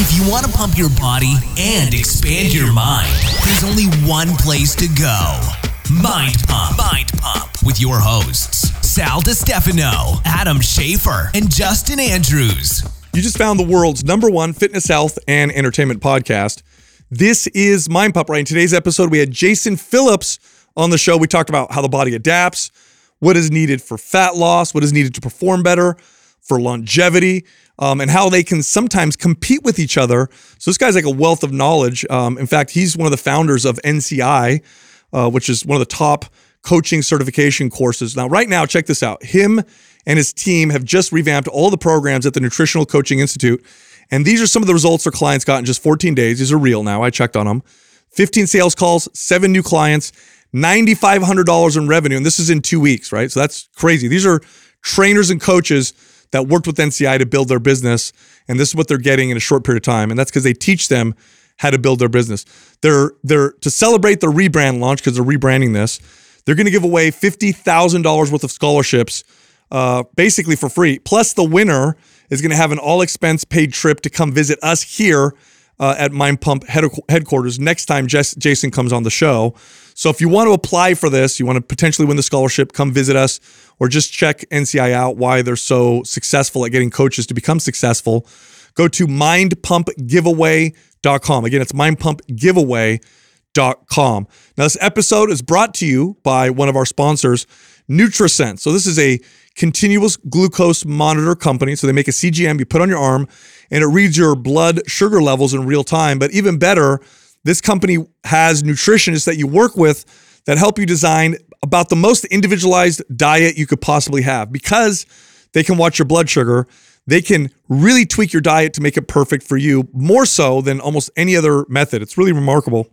If you want to pump your body and expand your mind, there's only one place to go Mind Pump. Mind Pump with your hosts, Sal DiStefano, Adam Schafer, and Justin Andrews. You just found the world's number one fitness, health, and entertainment podcast. This is Mind Pump. Right in today's episode, we had Jason Phillips on the show. We talked about how the body adapts, what is needed for fat loss, what is needed to perform better, for longevity, um, and how they can sometimes compete with each other. So this guy's like a wealth of knowledge. Um, in fact, he's one of the founders of NCI, uh, which is one of the top coaching certification courses. Now, right now, check this out. Him and his team have just revamped all the programs at the Nutritional Coaching Institute. And these are some of the results their clients got in just 14 days. These are real now. I checked on them. 15 sales calls, seven new clients, $9,500 in revenue. And this is in two weeks, right? So that's crazy. These are trainers and coaches that worked with NCI to build their business. And this is what they're getting in a short period of time. And that's because they teach them how to build their business. They're they're to celebrate the rebrand launch because they're rebranding this. They're going to give away fifty thousand dollars worth of scholarships, uh, basically for free. Plus, the winner is going to have an all expense paid trip to come visit us here uh, at Mind Pump headquarters next time Jess, Jason comes on the show. So if you want to apply for this, you want to potentially win the scholarship, come visit us or just check NCI out why they're so successful at getting coaches to become successful. Go to mindpumpgiveaway.com. Again, it's mindpumpgiveaway.com. Now, this episode is brought to you by one of our sponsors, NutriSense. So, this is a continuous glucose monitor company. So, they make a CGM you put on your arm and it reads your blood sugar levels in real time. But even better, this company has nutritionists that you work with that help you design about the most individualized diet you could possibly have because they can watch your blood sugar. They can really tweak your diet to make it perfect for you, more so than almost any other method. It's really remarkable.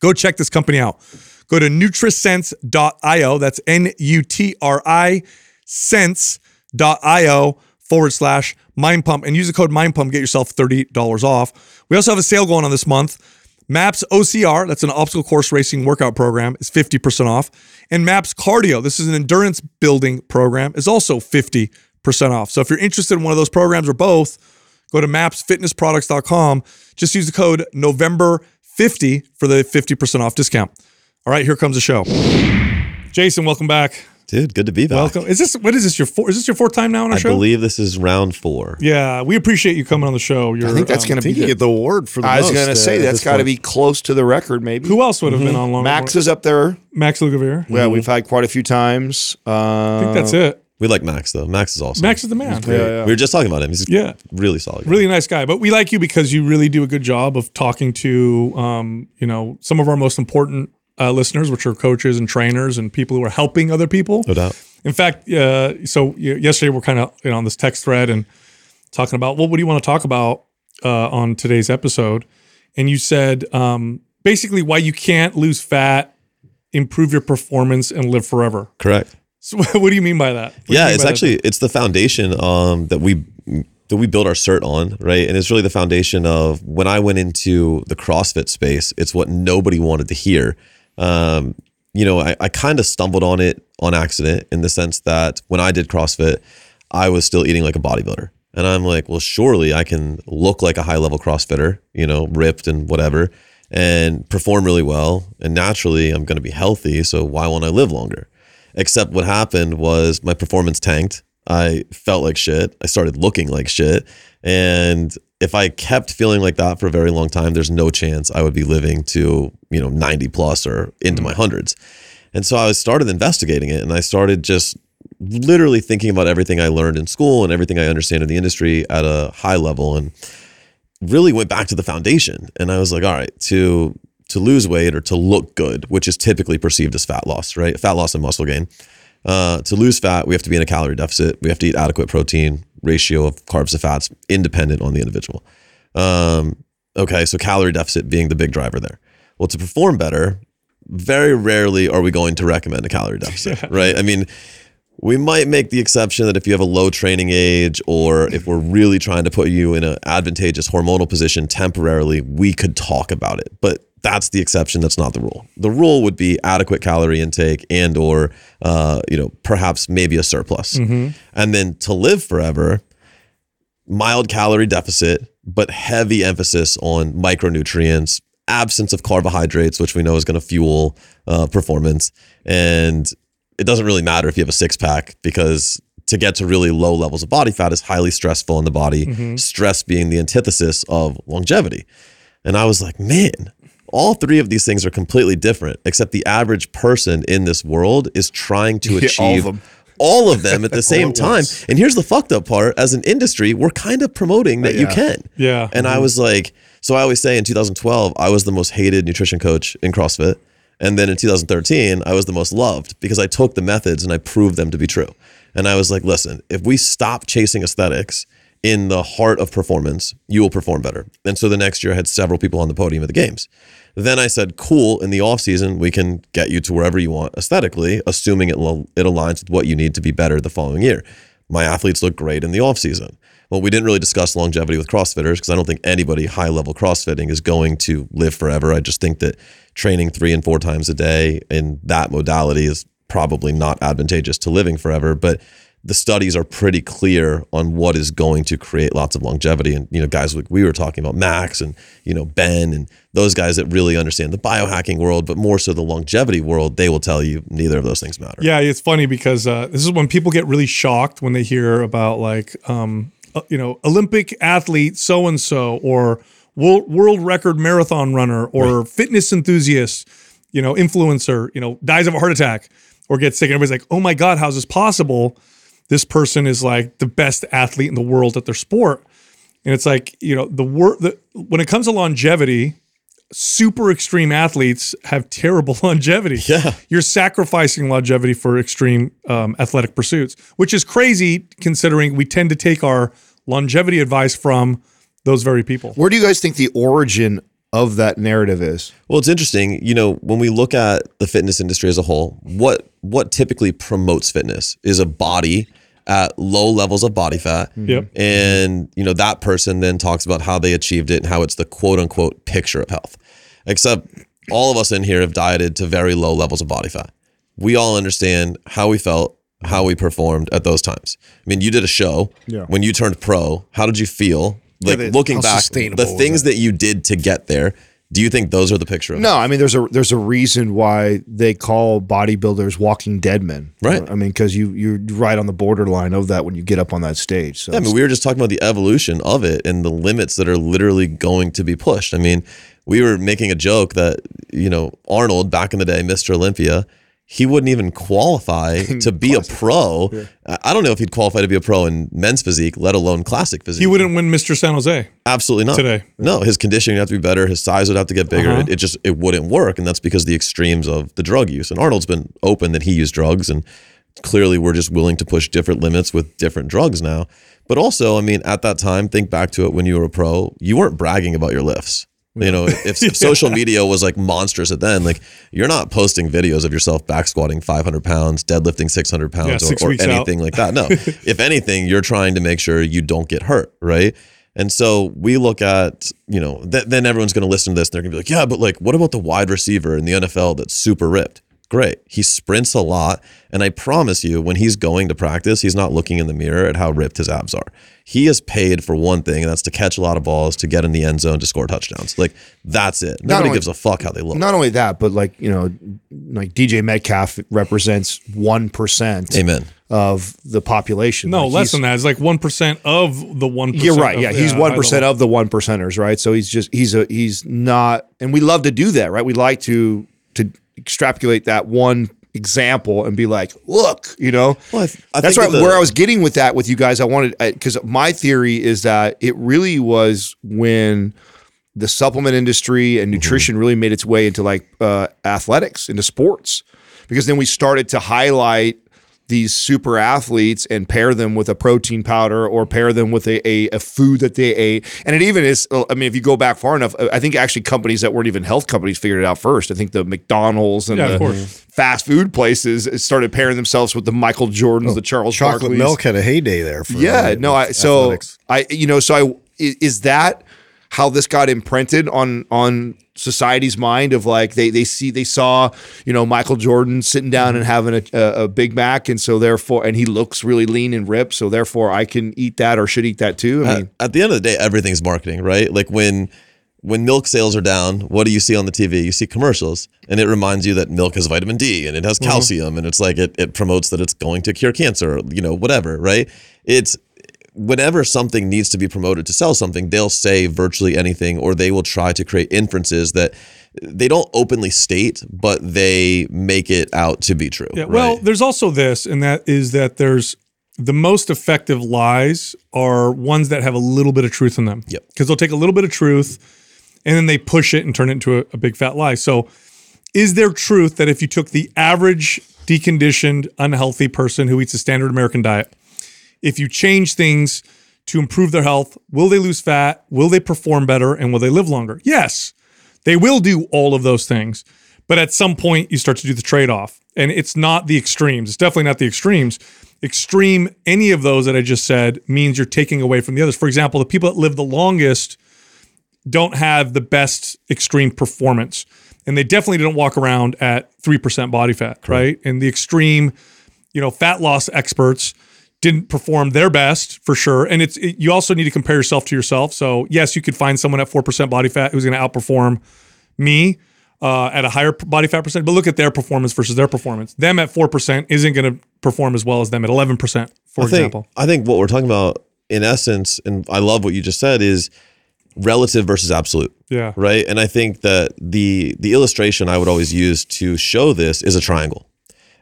Go check this company out. Go to nutrisense.io. That's N U T R I sense.io forward slash mind pump and use the code mind pump. Get yourself $30 off. We also have a sale going on this month. MAPS OCR, that's an obstacle course racing workout program, is 50% off. And MAPS Cardio, this is an endurance building program, is also 50% off. So if you're interested in one of those programs or both, go to mapsfitnessproducts.com. Just use the code November50 for the 50% off discount. All right, here comes the show. Jason, welcome back. Dude, good to be back. Welcome. Is this what is this your four, is this your fourth time now on our I show? I believe this is round four. Yeah, we appreciate you coming on the show. You're, I think that's um, going to be you get the award for the I was going to uh, say at that's this got to be close to the record, maybe. Who else would have been on longer? Max is up there. Max Lugavere. Yeah, we've had quite a few times. Uh, I think that's it. We like Max though. Max is awesome. Max is the man. Yeah, yeah. We were just talking about him. He's Yeah. really solid. Really nice guy. But we like you because you really do a good job of talking to, um, you know, some of our most important uh, listeners, which are coaches and trainers and people who are helping other people. No doubt. In fact, uh, so yesterday we're kind of you know, on this text thread and talking about, well, what do you want to talk about uh, on today's episode? And you said um, basically why you can't lose fat, improve your performance, and live forever. Correct. So what do you mean by that? What yeah, it's by that? actually it's the foundation um, that we that we build our cert on, right? And it's really the foundation of when I went into the CrossFit space. It's what nobody wanted to hear. Um, you know, I, I kind of stumbled on it on accident in the sense that when I did CrossFit, I was still eating like a bodybuilder. And I'm like, well, surely I can look like a high level CrossFitter, you know, ripped and whatever, and perform really well. And naturally, I'm going to be healthy. So why won't I live longer? Except what happened was my performance tanked. I felt like shit. I started looking like shit. And if I kept feeling like that for a very long time, there's no chance I would be living to, you know, 90 plus or into my hundreds. And so I started investigating it and I started just literally thinking about everything I learned in school and everything I understand in the industry at a high level and really went back to the foundation. And I was like, all right, to to lose weight or to look good, which is typically perceived as fat loss, right? Fat loss and muscle gain. Uh, to lose fat, we have to be in a calorie deficit. We have to eat adequate protein ratio of carbs to fats, independent on the individual. Um, okay, so calorie deficit being the big driver there. Well, to perform better, very rarely are we going to recommend a calorie deficit, right? I mean, we might make the exception that if you have a low training age or if we're really trying to put you in an advantageous hormonal position temporarily, we could talk about it. But that's the exception. That's not the rule. The rule would be adequate calorie intake and or uh, you know perhaps maybe a surplus. And then to live forever, mild calorie deficit but heavy emphasis on micronutrients, absence of carbohydrates, which we know is going to fuel uh, performance. And it doesn't really matter if you have a six pack because to get to really low levels of body fat is highly stressful in the body, stress being the antithesis of longevity. And I was like, man, all three of these things are completely different, except the average person in this world is trying to Yeah, all of achieve them. all of them at the same time. And here's the fucked up part as an industry, we're kind of promoting that you Yeah. can. Yeah. And I mm-hmm. was like, so I always say in 2012, I was the most hated nutrition coach in CrossFit. And then in 2013, I was the most loved because I took the methods and I proved them to be true. And I was like, listen, if we stop chasing aesthetics in the heart of performance, you will perform better. And so the next year I had several people on the podium at the games. Then I said, cool, in the off season, we can get you to wherever you want aesthetically, assuming it, lo- it aligns with what you need to be better the following year. My athletes look great in the off season. Well, we didn't really discuss longevity with CrossFitters because I don't think anybody high level CrossFitting is going to live forever. I just think that training three and four times a day in that modality is probably not advantageous to living forever. But the studies are pretty clear on what is going to create lots of longevity. And, you know, guys like we were talking about Max and, you know, Ben and those guys that really understand the biohacking world, but more so the longevity world, they will tell you neither of those things matter. Yeah, it's funny because uh, this is when people get really shocked when they hear about like, um, uh, you know, Olympic athlete so and so, or world world record marathon runner, or fitness enthusiast, you know, influencer, you know, dies of a heart attack or gets sick. And everybody's like, oh my god, how's this possible? This person is like the best athlete in the world at their sport, and it's like you know the wor- the when it comes to longevity, super extreme athletes have terrible longevity. Yeah. You're sacrificing longevity for extreme um, athletic pursuits, which is crazy considering we tend to take our longevity advice from those very people. Where do you guys think the origin of that narrative is? Well, it's interesting. You know, when we look at the fitness industry as a whole, what what typically promotes fitness is a body at low levels of body fat. Mm-hmm. Yep. And, you know, that person then talks about how they achieved it and how it's the quote unquote picture of health. Except all of us in here have dieted to very low levels of body fat. We all understand how we felt, how we performed at those times. I mean, you did a show Yeah. when you turned pro. How did you feel? Like looking back, the things that you did to get there. Do you think those are the picture of No, I mean there's a there's a reason why they call bodybuilders walking dead men. Right. I mean because you you're right on the borderline of that when you get up on that stage. So Yeah, I mean, we were just talking about the evolution of it and the limits that are literally going to be pushed. I mean, we were making a joke that, you know, Arnold back in the day, Mr. Olympia, he wouldn't even qualify to be a pro. I I don't know if he'd qualify to be a pro in men's physique, let alone classic physique. He wouldn't win Mr. San Jose. Absolutely not. today. No, his conditioning would have to be better. His size would have to get bigger. Uh-huh. It, it just it wouldn't work, and that's because the extremes of the drug use. And Arnold's been open that he used drugs, and clearly we're just willing to push different limits with different drugs now. But also, I mean, at that time, think back to it when you were a pro, you weren't bragging about your lifts. You know, if, if social media was like monstrous at then, like you're not posting videos of yourself back squatting 500 pounds, deadlifting 600 pounds, Yeah, or, or weeks out. anything like that. No, if anything, you're trying to make sure you don't get hurt, right? And so we look at, you know, th- then everyone's going to listen to this and they're going to be like, yeah, but like, what about the wide receiver in the NFL that's super ripped? Great. He sprints a lot. And I promise you, when he's going to practice, he's not looking in the mirror at how ripped his abs are. He is paid for one thing, and that's to catch a lot of balls, to get in the end zone, to score touchdowns. Like, that's it. Nobody only- gives a fuck how they look. not only that, but like you know, like DK Metcalf represents one percent Amen. of the population. No, Like, less than that. It's like 1% of the 1%. You're right. of- Yeah, he's high one percent level. of the one percenters, right? So he's just he's a he's not, and we love to do that, right? We like to to extrapolate that one example and be like, look, you know, Well, I th- I that's right. that the- where I was getting with that with you guys. I wanted because my theory is that it really was when the supplement industry and nutrition really made its way into like uh, athletics, into sports, because then we started to highlight these super athletes and pair them with a protein powder or pair them with a, a, a food that they ate. And it even is, I mean, if you go back far enough, I think actually companies that weren't even health companies figured it out first. I think the McDonald's and Yeah, the fast food places started pairing themselves with the Michael Jordans, oh, the Charles Chocolate Barkleys. milk had a heyday there. For Yeah, no, I so athletics. I you know so I i- is that how this got imprinted on on society's mind of like they they see they saw you know Michael Jordan sitting down and mm-hmm. having a, a, a Big Mac and so therefore and he looks really lean and ripped so therefore I can eat that or should eat that too. I mean, at, at the end of the day, everything's marketing, right? Like when when milk sales are down, what do you see on the TV? You see commercials, and it reminds you that milk has vitamin D and it has mm-hmm. calcium, and it's like it, it promotes that it's going to cure cancer, you know, whatever, right? It's whenever something needs to be promoted to sell something, they'll say virtually anything, or they will try to create inferences that they don't openly state, but they make it out to be true. Yeah. right? Well, there's also this, and that is that there's the most effective lies are ones that have a little bit of truth in them. Yep. Because they'll take a little bit of truth and then they push it and turn it into a, a big fat lie. So, is there truth that if you took the average deconditioned, unhealthy person who eats a standard American diet, if you change things to improve their health, will they lose fat? Will they perform better? And will they live longer? Yes, they will do all of those things. But at some point, you start to do the trade off. And it's not the extremes. It's definitely not the extremes. Extreme, any of those that I just said, means you're taking away from the others. For example, the people that live the longest don't have the best extreme performance. And they definitely don't walk around at 3% body fat, right? And the extreme, you know, fat loss experts didn't perform their best for sure. And it's it, you also need to compare yourself to yourself. So yes, you could find someone at 4% body fat who's going to outperform me uh, at a higher body fat percent, but look at their performance versus their performance. Them at 4% isn't going to perform as well as them at 11%, for I think, example. I think what we're talking about in essence, and I love what you just said, is relative versus absolute. Yeah. Right. And I think that the the illustration I would always use to show this is a triangle.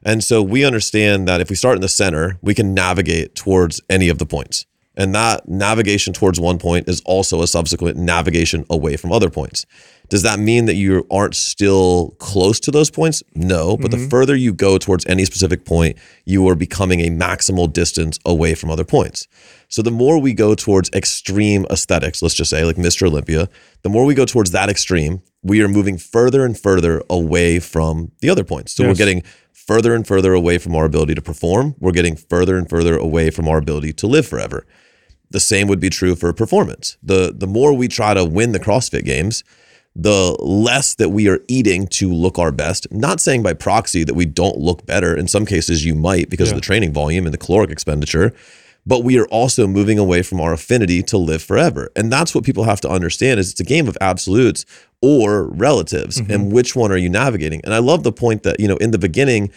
And so we understand that if we start in the center, we can navigate towards any of the points. And that navigation towards one point is also a subsequent navigation away from other points. Does that mean that you aren't still close to those points? No, but the mm-hmm. further you go towards any specific point, you are becoming a maximal distance away from other points. So the more we go towards extreme aesthetics, let's just say like Mr. Olympia, the more we go towards that extreme, we are moving further and further away from the other points. So we're getting further and further away from our ability to perform. We're getting further and further away from our ability to live forever. The same would be true for performance. The the more we try to win the CrossFit games, the less that we are eating to look our best. Not saying by proxy that we don't look better. In some cases, you might because of the training volume and the caloric expenditure. But we are also moving away from our affinity to live forever. And that's what people have to understand is it's a game of absolutes or relatives. Mm-hmm. And which one are you navigating? And I love the point that, you know, in the beginning,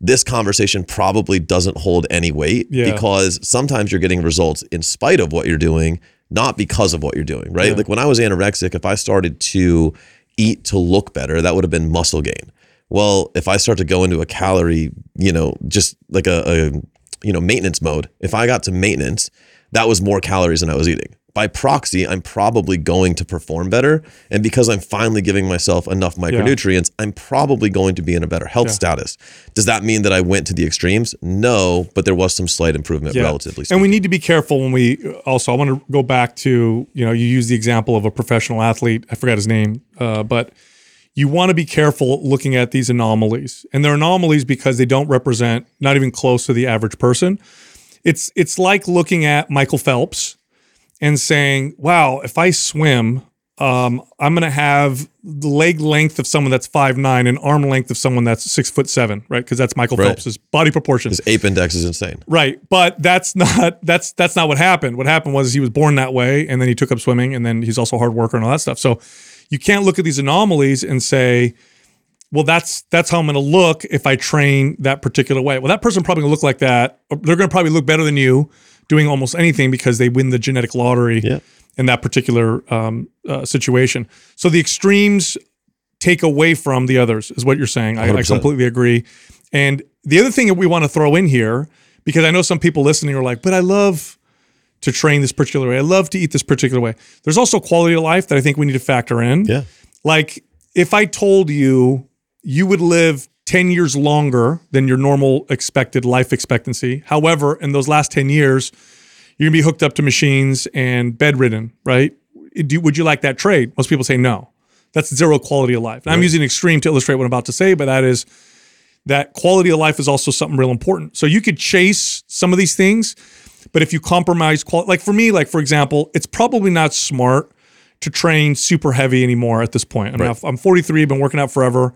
this conversation probably doesn't hold any weight Yeah. because sometimes you're getting results in spite of what you're doing, not because of what you're doing, right? Like when I was anorexic, if I started to eat to look better, that would have been muscle gain. Well, if I start to go into a calorie, you know, just like a, a you know, maintenance mode, if I got to maintenance, that was more calories than I was eating. By proxy, I'm probably going to perform better. And because I'm finally giving myself enough micronutrients, I'm probably going to be in a better health status. Does that mean that I went to the extremes? No, but there was some slight improvement relatively speaking. And we need to be careful when we also, I want to go back to, you know, you use the example of a professional athlete. I forgot his name, uh, but you want to be careful looking at these anomalies. And they're anomalies because they don't represent not even close to the average person. It's it's like looking at Michael Phelps and saying, "Wow, if I swim, um, I'm going to have the leg length of someone that's five nine and arm length of someone that's six foot seven, right? Because that's Michael Right. Phelps's body proportions. His ape index is insane. Right, but that's not that's that's not what happened. What happened was he was born that way, and then he took up swimming, and then he's also a hard worker and all that stuff. So you can't look at these anomalies and say, "Well, that's that's how I'm going to look if I train that particular way." Well, that person probably look like that. They're going to probably look better than you doing almost anything because they win the genetic lottery Yeah. in that particular um, uh, situation. So the extremes take away from the others, is what you're saying. I, I completely agree. And the other thing that we want to throw in here, because I know some people listening are like, but I love to train this particular way. I love to eat this particular way. There's also quality of life that I think we need to factor in. Yeah. Like if I told you you would live 10 years longer than your normal expected life expectancy. However, in those last 10 years, you're gonna be hooked up to machines and bedridden, right? Do, would you like that trade? Most people say no. That's zero quality of life. And I'm using extreme to illustrate what I'm about to say, but that is that quality of life is also something real important. So you could chase some of these things, but if you compromise quality, like for me, like for example, it's probably not smart to train super heavy anymore at this point. I mean, Right. I'm 43, I've been working out forever,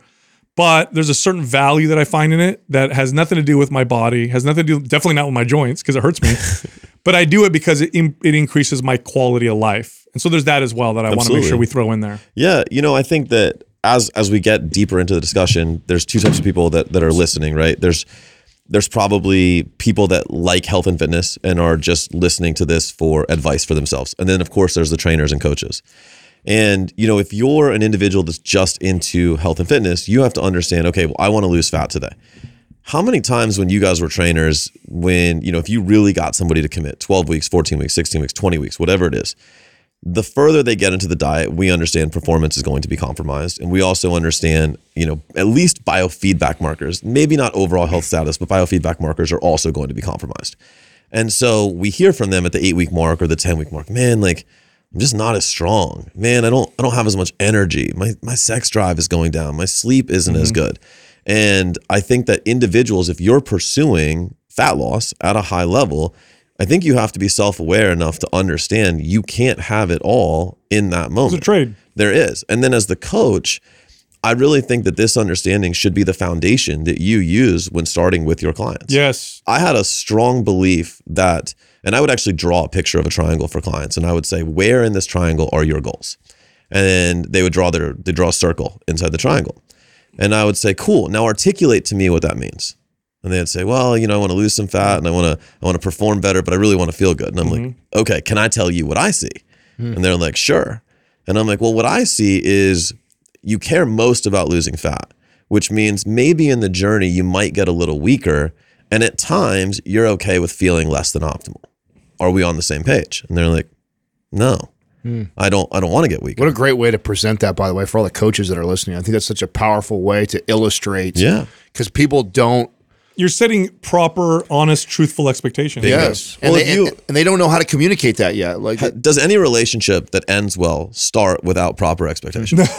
but there's a certain value that I find in it that has nothing to do with my body, has nothing to do, definitely not with my joints because it hurts me. but I do it because it, it increases my quality of life. And so there's that as well that I want to make sure we throw in there. Yeah, you know, I think that as as we get deeper into the discussion, there's two types of people that that are listening, right? There's there's probably people that like health and fitness and are just listening to this for advice for themselves. And then of course there's the trainers and coaches. And you know, if you're an individual that's just into health and fitness, you have to understand, okay, well, I want to lose fat today. How many times when you guys were trainers, when, you know, if you really got somebody to commit 12 weeks, 14 weeks, 16 weeks, 20 weeks, whatever it is, the further they get into the diet, we understand performance is going to be compromised. And we also understand, you know, at least biofeedback markers, maybe not overall health status, but biofeedback markers are also going to be compromised. And so we hear from them at the eight week mark or the 10 week mark, man, like, I'm just not as strong. Man, I don't I don't have as much energy. My my sex drive is going down. My sleep isn't as mm-hmm. good. And I think that individuals, if you're pursuing fat loss at a high level, I think you have to be self-aware enough to understand you can't have it all in that moment. It's a trade. There is. And then as the coach, I really think that this understanding should be the foundation that you use when starting with your clients. Yes. I had a strong belief that, and I would actually draw a picture of a triangle for clients, and I would say, "Where in this triangle are your goals?" And they would draw their they draw a circle inside the triangle, and I would say, "Cool, now articulate to me what that means." And they'd say, "Well, you know, I want to lose some fat, and I want to I want to perform better, but I really want to feel good." And I'm like, mm-hmm. "Okay, can I tell you what I see?" Hmm. And they're like, "Sure." And I'm like, "Well, what I see is you care most about losing fat, which means maybe in the journey you might get a little weaker, and at times you're okay with feeling less than optimal. Are we on the same page?" And they're like, "No, hmm. I don't. I don't want to get weaker." What a great way to present that, by the way, for all the coaches that are listening. I think that's such a powerful way to illustrate. Yeah. Because people don't. You're setting proper, honest, truthful expectations. Yes. And, Well, they, you- and, and they don't know how to communicate that yet. Like, Does any relationship that ends well start without proper expectation?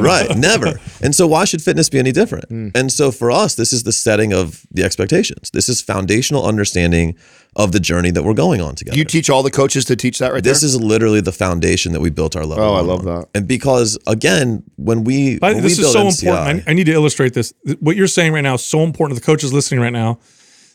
right, never. And so why should fitness be any different? Hmm. And so for us, this is the setting of the expectations. This is foundational understanding of the journey that we're going on together. you teach all the coaches to teach that right this there? is literally the foundation that we built our level. Oh, I love on. that. And because again, when we when this we is built so NCI, important. I, I need to illustrate this. What you're saying right now is so important to the coaches listening right now.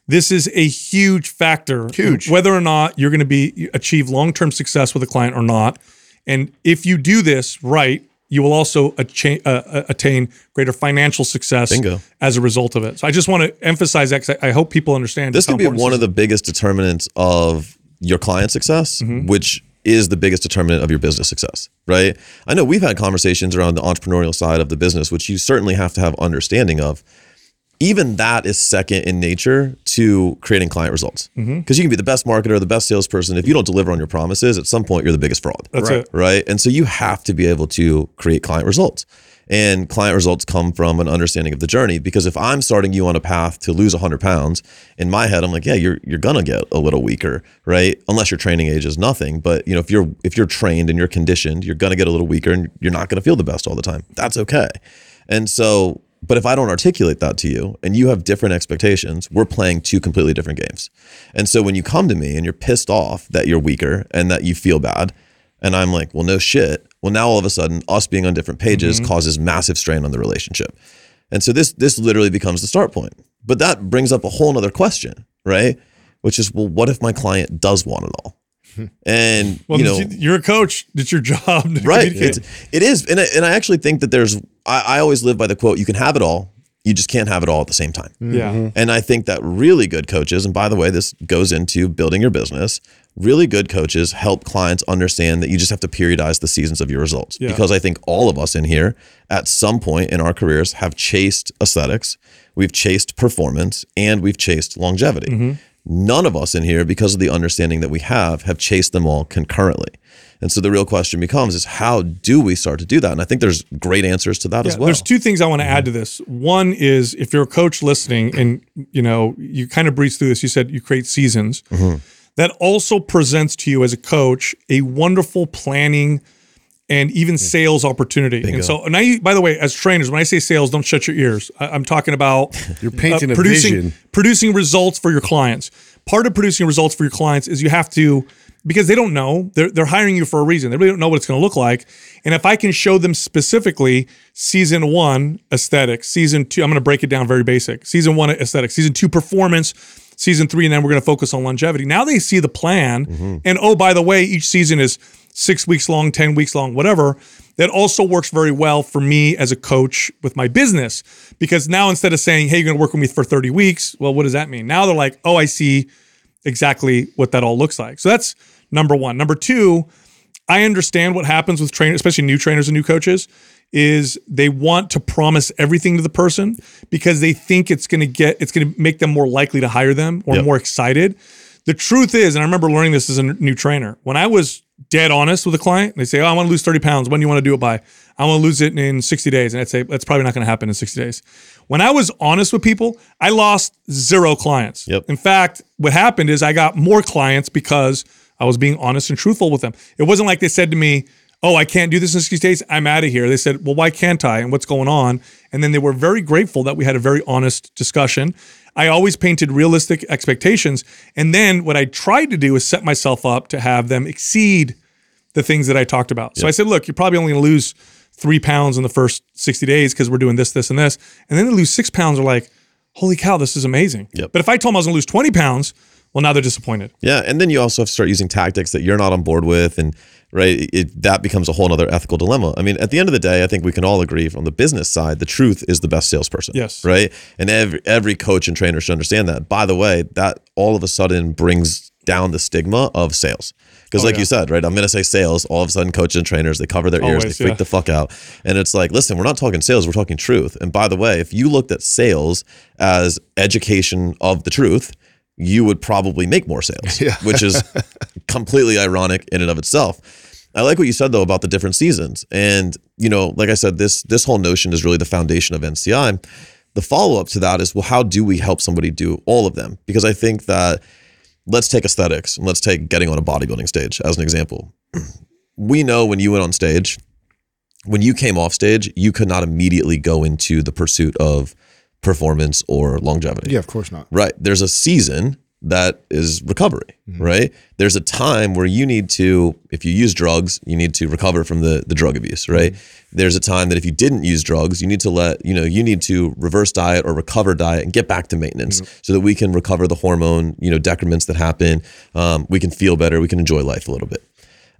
This is a huge factor. Huge. Whether or not you're going to be achieve long term success with a client or not, and if you do this right, you will also acha- uh, uh, attain greater financial success Bingo. as a result of it. So I just want to emphasize that 'cause I, I hope people understand. this could be one of the biggest determinants of your client success, Mm-hmm. which is the biggest determinant of your business success, right? I know we've had conversations around the entrepreneurial side of the business, which you certainly have to have understanding of. Even that is second in nature to creating client results. Because Mm-hmm. you can be the best marketer, the best salesperson. If you don't deliver on your promises, at some point you're the biggest fraud. That's Right. it. right? And so you have to be able to create client results. And client results come from an understanding of the journey. Because if I'm starting you on a path to lose 100 pounds, in my head, I'm like, yeah, you're you're gonna get a little weaker, right? Unless your training age is nothing. But you know, if you're if you're trained and you're conditioned, you're gonna get a little weaker, and you're not gonna feel the best all the time. That's okay. And so, but if I don't articulate that to you, and you have different expectations, we're playing two completely different games. And so when you come to me and you're pissed off that you're weaker and that you feel bad, and I'm like, well, no shit. Well, now all of a sudden, us being on different pages mm-hmm. causes massive strain on the relationship. And so this this literally becomes the start point. But that brings up a whole nother question, right? Which is, well, what if my client does want it all? And Well, you know, you're a coach. It's your job. To right? It's, it is, and I, and I actually think that there's. I, I always live by the quote: "You can have it all, you just can't have it all at the same time." Yeah. And I think that really good coaches, and by the way, this goes into building your business. Really good coaches help clients understand that you just have to periodize the seasons of your results. Yeah. Because I think all of us in here, at some point in our careers, have chased aesthetics, we've chased performance, and we've chased longevity. Mm-hmm. None of us in here, because of the understanding that we have, have chased them all concurrently. And so the real question becomes is how do we start to do that? And I think there's great answers to that as well. There's two things I want to add to this. One is if you're a coach listening and you know you kind of breeze through this, you said you create seasons. Mm-hmm. That also presents to you as a coach a wonderful planning and even sales opportunity. And so, and I, by the way, as trainers, when I say sales, don't shut your ears. I, I'm talking about You're painting a producing vision. producing results for your clients. Part of producing results for your clients is you have to because they don't know. They're they're hiring you for a reason. They really don't know what it's going to look like. And if I can show them specifically season one aesthetics, season two, I'm going to break it down very basic. Season one aesthetics, season two performance, season three, and then we're going to focus on longevity. Now they see the plan, mm-hmm. and oh by the way, each season is six weeks long, ten weeks long, whatever. That also works very well for me as a coach with my business because now instead of saying, "Hey, you're going to work with me for 30 weeks," well, what does that mean? Now they're like, "Oh, I see." exactly what that all looks like. So that's number one. Number two, I understand what happens with trainers, especially new trainers and new coaches, is they want to promise everything to the person because they think it's going to get, it's going to make them more likely to hire them or Yep. more excited. The truth is, and I remember learning this as a new trainer, when I was dead honest with a client, they say, Oh, I want to lose 30 pounds. When do you want to do it by? I want to lose it in 60 days. And I'd say, That's probably not going to happen in 60 days. When I was honest with people, I lost zero clients. Yep. In fact, what happened is I got more clients because I was being honest and truthful with them. It wasn't like they said to me, Oh, I can't do this in 60 days. I'm out of here. They said, Well, why can't I? And what's going on? And then they were very grateful that we had a very honest discussion. I always painted realistic expectations. And then what I tried to do is set myself up to have them exceed the things that I talked about. So I said, look, you're probably only going to lose three pounds in the first 60 days because we're doing this, this, and this. And then they lose six pounds. Are like, holy cow, this is amazing. Yep. But if I told them I was going to lose 20 pounds, well, now they're disappointed. Yeah, and then you also have to start using tactics that you're not on board with, and right, it, that becomes a whole other ethical dilemma. I mean, at the end of the day, I think we can all agree from the business side, the truth is the best salesperson. Yes. right, and every every coach and trainer should understand that. By the way, that all of a sudden brings down the stigma of sales. Because, oh, like Oh, yeah. you said, right, I'm going to say sales. All of a sudden, coaches and trainers they cover their ears, they freak yeah. the fuck out, and it's like, listen, we're not talking sales, we're talking truth. And by the way, if you looked at sales as education of the truth, you would probably make more sales, yeah. which is completely ironic in and of itself. I like what you said though about the different seasons, and you know, like I said, this this whole notion is really the foundation of NCI. The follow up to that is, well, how do we help somebody do all of them? Because I think that let's take aesthetics and let's take getting on a bodybuilding stage as an example. We know when you went on stage, when you came off stage, you could not immediately go into the pursuit of performance or longevity. Yeah, of course not. Right. There's a season that is recovery, Mm-hmm. right? There's a time where you need to, if you use drugs, you need to recover from the, the drug abuse, right? Mm-hmm. There's a time that if you didn't use drugs, you need to let, you know, you need to reverse diet or recover diet and get back to maintenance Mm-hmm. so that we can recover the hormone, you know, decrements that happen. Um, we can feel better. We can enjoy life a little bit.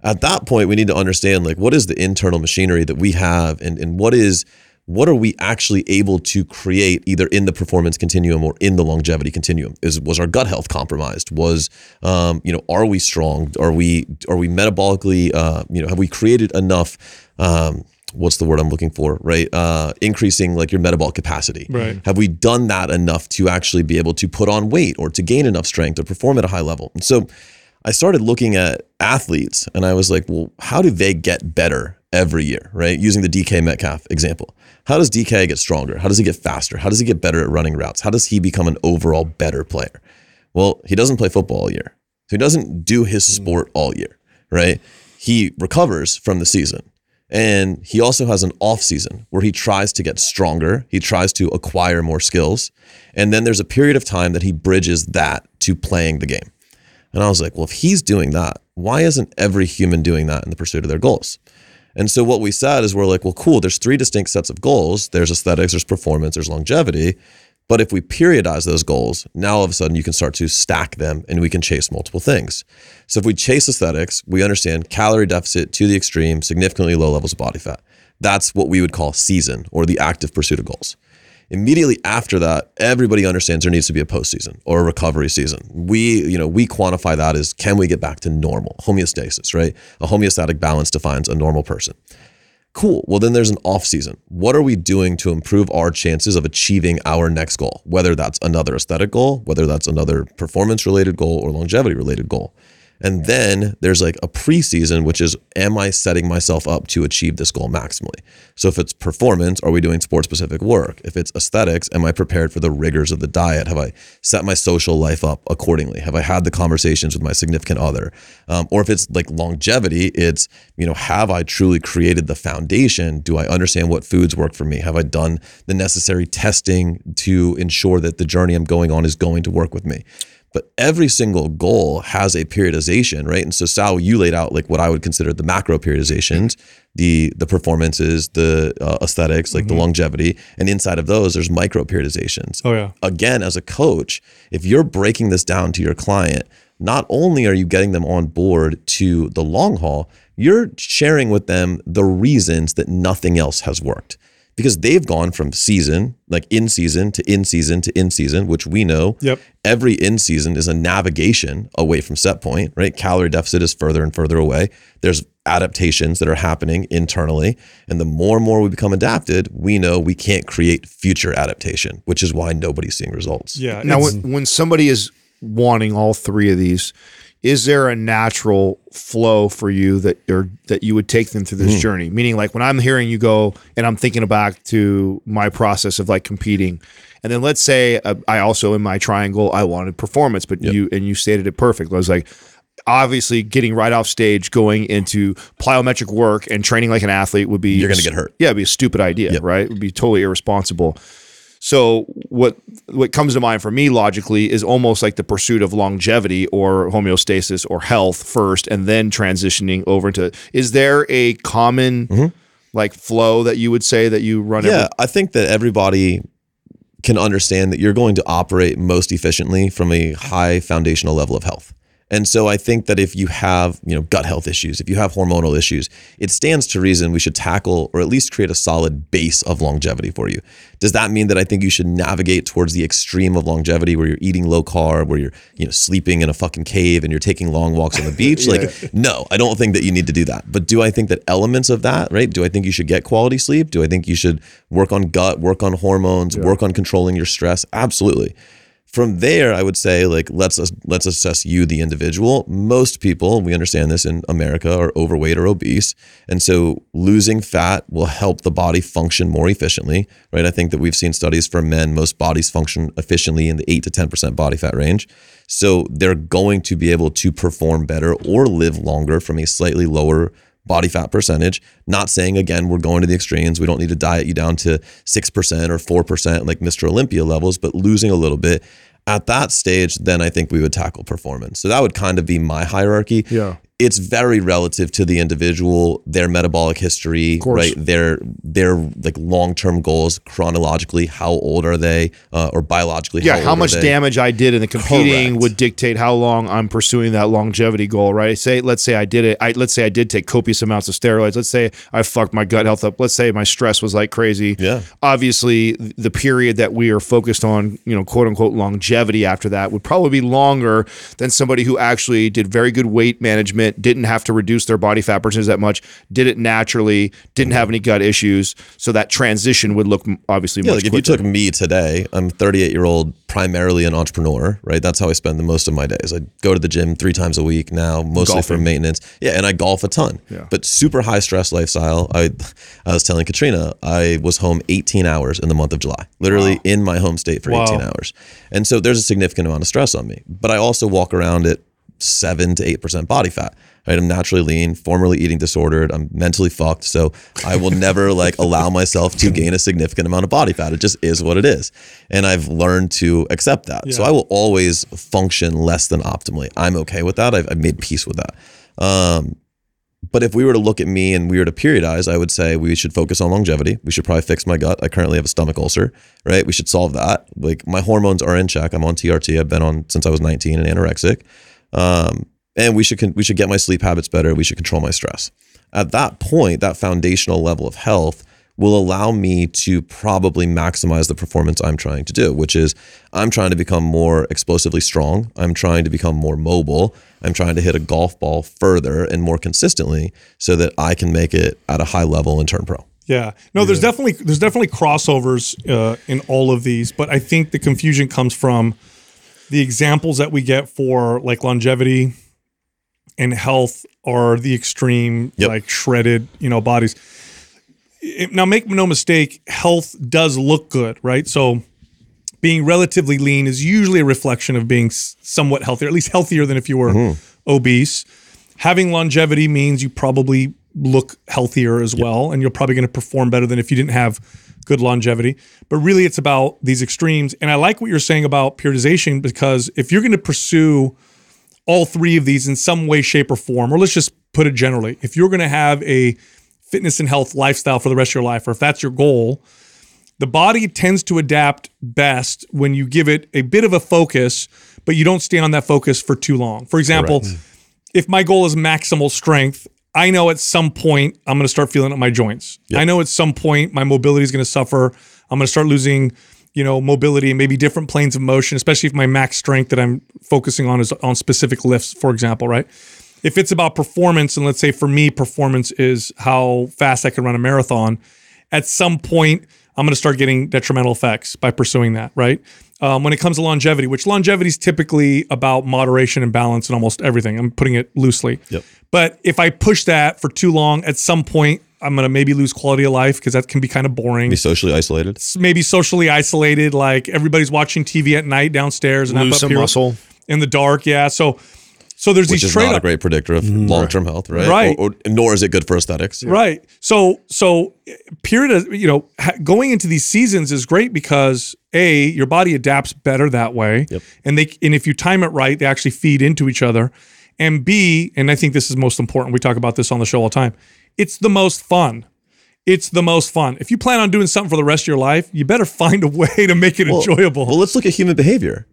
At that point, we need to understand like what is the internal machinery that we have and, and what is what are we actually able to create either in the performance continuum or in the longevity continuum? Is was our gut health compromised? Was um, you know are we strong? Are we are we metabolically uh, you know have we created enough um, what's the word i'm looking for right? Uh, increasing like your metabolic capacity. Right. have we done that enough to actually be able to put on weight or to gain enough strength or perform at a high level? And so I started looking at athletes and I was like, well, how do they get better every year, right? Using the DK Metcalf example. How does DK get stronger? How does he get faster? How does he get better at running routes? How does he become an overall better player? Well, he doesn't play football all year. So he doesn't do his hmm. sport all year, right? He recovers from the season. And he also has an off season where he tries to get stronger. He tries to acquire more skills. And then there's a period of time that he bridges that to playing the game. And I was like, well, if he's doing that, why isn't every human doing that in the pursuit of their goals? And so what we said is we're like, well, cool, there's three distinct sets of goals. There's aesthetics, there's performance, there's longevity. But if we periodize those goals, now all of a sudden you can start to stack them and we can chase multiple things. So if we chase aesthetics, we understand calorie deficit to the extreme, significantly low levels of body fat. That's what we would call season or the active pursuit of goals. Immediately after that, everybody understands there needs to be a postseason or a recovery season. We, you know, we quantify that as can we get back to normal homeostasis, right? A homeostatic balance defines a normal person. Cool. Well, then there's an off season. What are we doing to improve our chances of achieving our next goal? Whether that's another aesthetic goal, whether that's another performance related goal or longevity related goal. And then there's like a preseason, which is, am I setting myself up to achieve this goal maximally? So if it's performance, are we doing sport specific work? If it's aesthetics, am I prepared for the rigors of the diet? Have I set my social life up accordingly? Have I had the conversations with my significant other? Um, or if it's like longevity, it's, you know, have I truly created the foundation? Do I understand what foods work for me? Have I done the necessary testing to ensure that the journey I'm going on is going to work with me? But every single goal has a periodization, right? And so Sal, you laid out like what I would consider the macro periodizations, the the performances, the uh, aesthetics, like the longevity, and inside of those, there's micro periodizations. Oh, yeah. Again, as a coach, if you're breaking this down to your client, not only are you getting them on board to the long haul, you're sharing with them the reasons that nothing else has worked because they've gone from season, like in season to in season to in season, which we know Yep. every in season is a navigation away from set point, right? Calorie deficit is further and further away. There's adaptations that are happening internally. And the more and more we become adapted, we know we can't create future adaptation, which is why nobody's seeing results. Yeah. Now, when, when somebody is wanting all three of these, is there a natural flow for you that or that you would take them through this journey? Meaning, like when I'm hearing you go, and I'm thinking back to my process of like competing, and then let's say uh, I also in my triangle I wanted performance, but you and you stated it perfect. I was like. Obviously, getting right off stage, going into plyometric work and training like an athlete would be You're gonna get hurt. Yeah, it'd be a stupid idea, right? It would be totally irresponsible. So what what comes to mind for me logically is almost like the pursuit of longevity or homeostasis or health first, and then transitioning over into. Is there a common mm-hmm. like flow that you would say that you run? Yeah, every- I think that everybody can understand that you're going to operate most efficiently from a high foundational level of health. And so I think that if you have, you know, gut health issues, if you have hormonal issues, it stands to reason we should tackle or at least create a solid base of longevity for you. Does that mean that I think you should navigate towards the extreme of longevity where you're eating low carb, where you're, you know, sleeping in a fucking cave and you're taking long walks on the beach? Like, no, I don't think that you need to do that. But do I think that elements of that, right? Do I think you should get quality sleep? Do I think you should work on gut, work on hormones, work on controlling your stress? Absolutely from there i would say like let's let's assess you the individual. Most people we understand this in america are overweight or obese. And so losing fat will help the body function more efficiently right? I think that we've seen studies for men most bodies function efficiently in the 8 to 10% body fat range. So they're going to be able to perform better or live longer from a slightly lower body fat percentage. Not saying again we're going to the extremes. We don't need to diet you down to six percent or four percent like Mr. Olympia levels, but losing a little bit. At that stage, then I think we would tackle performance. So that would kind of be my hierarchy. Yeah. It's very relative to the individual, their metabolic history, right? Their their like long term goals chronologically. How old are they, uh, or biologically? yeah, how, how much damage I did in the competing Correct. would dictate how long I'm pursuing that longevity goal, right? Say, let's say I did it. I let's say I did take copious amounts of steroids. Let's say I fucked my gut health up. Let's say my stress was like crazy. Yeah. Obviously, the period that we are focused on, you know, quote unquote longevity after that would probably be longer than somebody who actually did very good weight management, didn't have to reduce their body fat percentage that much, did it naturally, didn't have any gut issues. So that transition would look obviously Yeah, like if you took me today, I'm 38 year old, primarily an entrepreneur, right? That's how I spend the most of my days. I go to the gym three times a week now, mostly for maintenance. Yeah, and I golf a ton. Yeah. But super high stress lifestyle. I, I was telling Katrina, I was home 18 hours in the month of July, literally in my home state for Wow. 18 hours. And so there's a significant amount of stress on me. But I also walk around at seven to eight percent body fat. Right, I'm naturally lean, formerly eating disordered. I'm mentally fucked, so I will never like allow myself to gain a significant amount of body fat. It just is what it is, and I've learned to accept that. So I will always function less than optimally. I'm okay with that. I've, I've made peace with that. Um, but if we were to look at me and we were to periodize, I would say we should focus on longevity. We should probably fix my gut. I currently have a stomach ulcer, right? We should solve that. Like my hormones are in check. I'm on TRT. I've been on since I was 19 and anorexic. Um, and we should con- we should get my sleep habits better. We should control my stress. At that point, that foundational level of health will allow me to probably maximize the performance I'm trying to do, which is I'm trying to become more explosively strong. I'm trying to become more mobile. I'm trying to hit a golf ball further and more consistently so that I can make it at a high level and turn pro. Yeah. No, there's definitely there's definitely crossovers uh, in all of these, but I think the confusion comes from the examples that we get for like longevity and health are the extreme, Yep. like shredded, you know, bodies. Now, make no mistake, health does look good, right? So, being relatively lean is usually a reflection of being somewhat healthier, at least healthier than if you were mm-hmm. obese. Having longevity means you probably look healthier as well, and you're probably going to perform better than if you didn't have good longevity. But really, it's about these extremes. And I like what you're saying about periodization because if you're going to pursue all three of these in some way, shape, or form, or let's just put it generally, if you're going to have a fitness and health lifestyle for the rest of your life, or if that's your goal, the body tends to adapt best when you give it a bit of a focus, but you don't stay on that focus for too long. For example, if my goal is maximal strength, I know at some point I'm going to start feeling in my joints. I know at some point my mobility is going to suffer. I'm going to start losing, you know, mobility and maybe different planes of motion, especially if my max strength that I'm focusing on is on specific lifts, for example, right? If it's about performance, and let's say for me, performance is how fast I can run a marathon, at some point I'm going to start getting detrimental effects by pursuing that, right? Um, when it comes to longevity, which longevity is typically about moderation and balance and almost everything. I'm putting it loosely. Yep. But if I push that for too long, at some point I'm going to maybe lose quality of life because that can be kind of boring. Be socially isolated. Maybe socially isolated, like everybody's watching TV at night downstairs and I'm up some here muscle. in the dark. Yeah. So, so there's Which these is trade not a great predictor of long-term health, right? Right. Or, or- nor is it good for aesthetics. Right. So so period of, you know ha- going into these seasons is great because a your body adapts better that way. Yep. And they and if you time it right, they actually feed into each other. And B, and I think this is most important. We talk about this on the show all the time. It's the most fun. It's the most fun. If you plan on doing something for the rest of your life, you better find a way to make it enjoyable. Well, let's look at human behavior.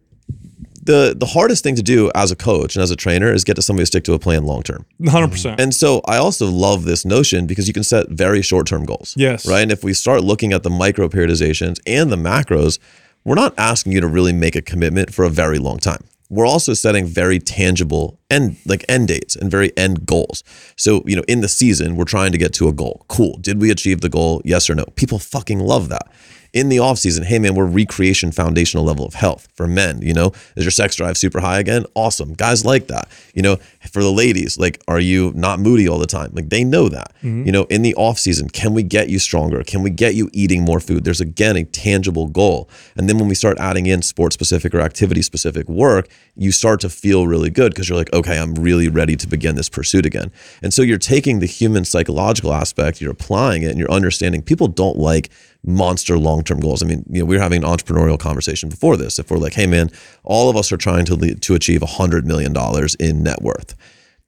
The the hardest thing to do as a coach and as a trainer is get to somebody to stick to a plan long term. 100%. And so I also love this notion because you can set very short term goals. Yes. Right. And if we start looking at the micro periodizations and the macros, we're not asking you to really make a commitment for a very long time. We're also setting very tangible end like end dates and very end goals. So, you know, in the season, we're trying to get to a goal. Cool. Did we achieve the goal? Yes or no? People fucking love that. In the off season, hey man, we're recreation foundational level of health for men. You know, is your sex drive super high again? Awesome. Guys like that. You know, for the ladies, like, are you not moody all the time? Like they know that. Mm-hmm. You know, in the off season, can we get you stronger? Can we get you eating more food? There's again a tangible goal. And then when we start adding in sport specific or activity specific work, you start to feel really good because you're like, okay, I'm really ready to begin this pursuit again. And so you're taking the human psychological aspect, you're applying it, and you're understanding people don't like monster long-term goals. I mean, you know, we were having an entrepreneurial conversation before this. If we're like, hey man, all of us are trying to lead, to achieve hundred million dollars in net worth.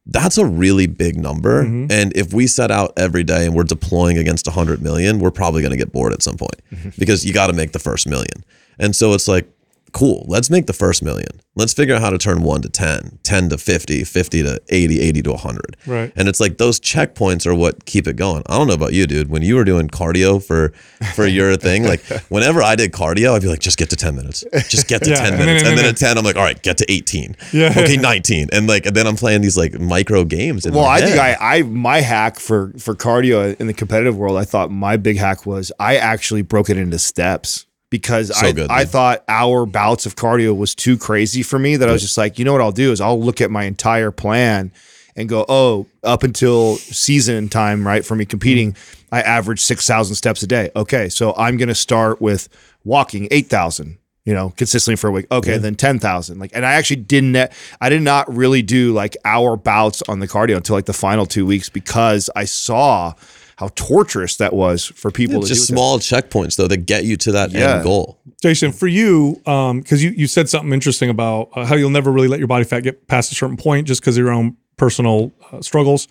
That's a really big number. Mm-hmm. And if we set out every day and we're deploying against 100 million, we're probably going to get bored at some point mm-hmm. because you got to make the first million. And so it's like, cool, let's make the first million. Let's figure out how to turn 1 to 10, 10 to 50, 50 to 80, 80 to 100. Right. And it's like those checkpoints are what keep it going. I don't know about you, dude. When you were doing cardio for for your thing, like whenever I did cardio, I'd be like, just get to 10 minutes. Just get to Yeah, 10 and minutes. and And then then- at 10, I'm like, all right, get to 18. Yeah. Okay, 19. And like and then I'm playing these like micro games. In Well, my I think. I, I my hack for for cardio in the competitive world, I thought my big hack was I actually broke it into steps because So I, good, I thought our bouts of cardio was too crazy for me that I was just like, you know what I'll do is I'll look at my entire plan and go, oh, up until season time, right, for me competing, I average 6,000 steps a day. Okay, so I'm going to start with walking 8,000 you know, consistently for a week. Okay, then 10,000. Like, and I actually didn't, I did not really do like hour bouts on the cardio until like the final two weeks because I saw how torturous that was for people to just do. small checkpoints though that get you to that Yeah. end goal. Jason, for you, because you, you said something interesting about uh, how you'll never really let your body fat get past a certain point just because of your own personal uh, struggles.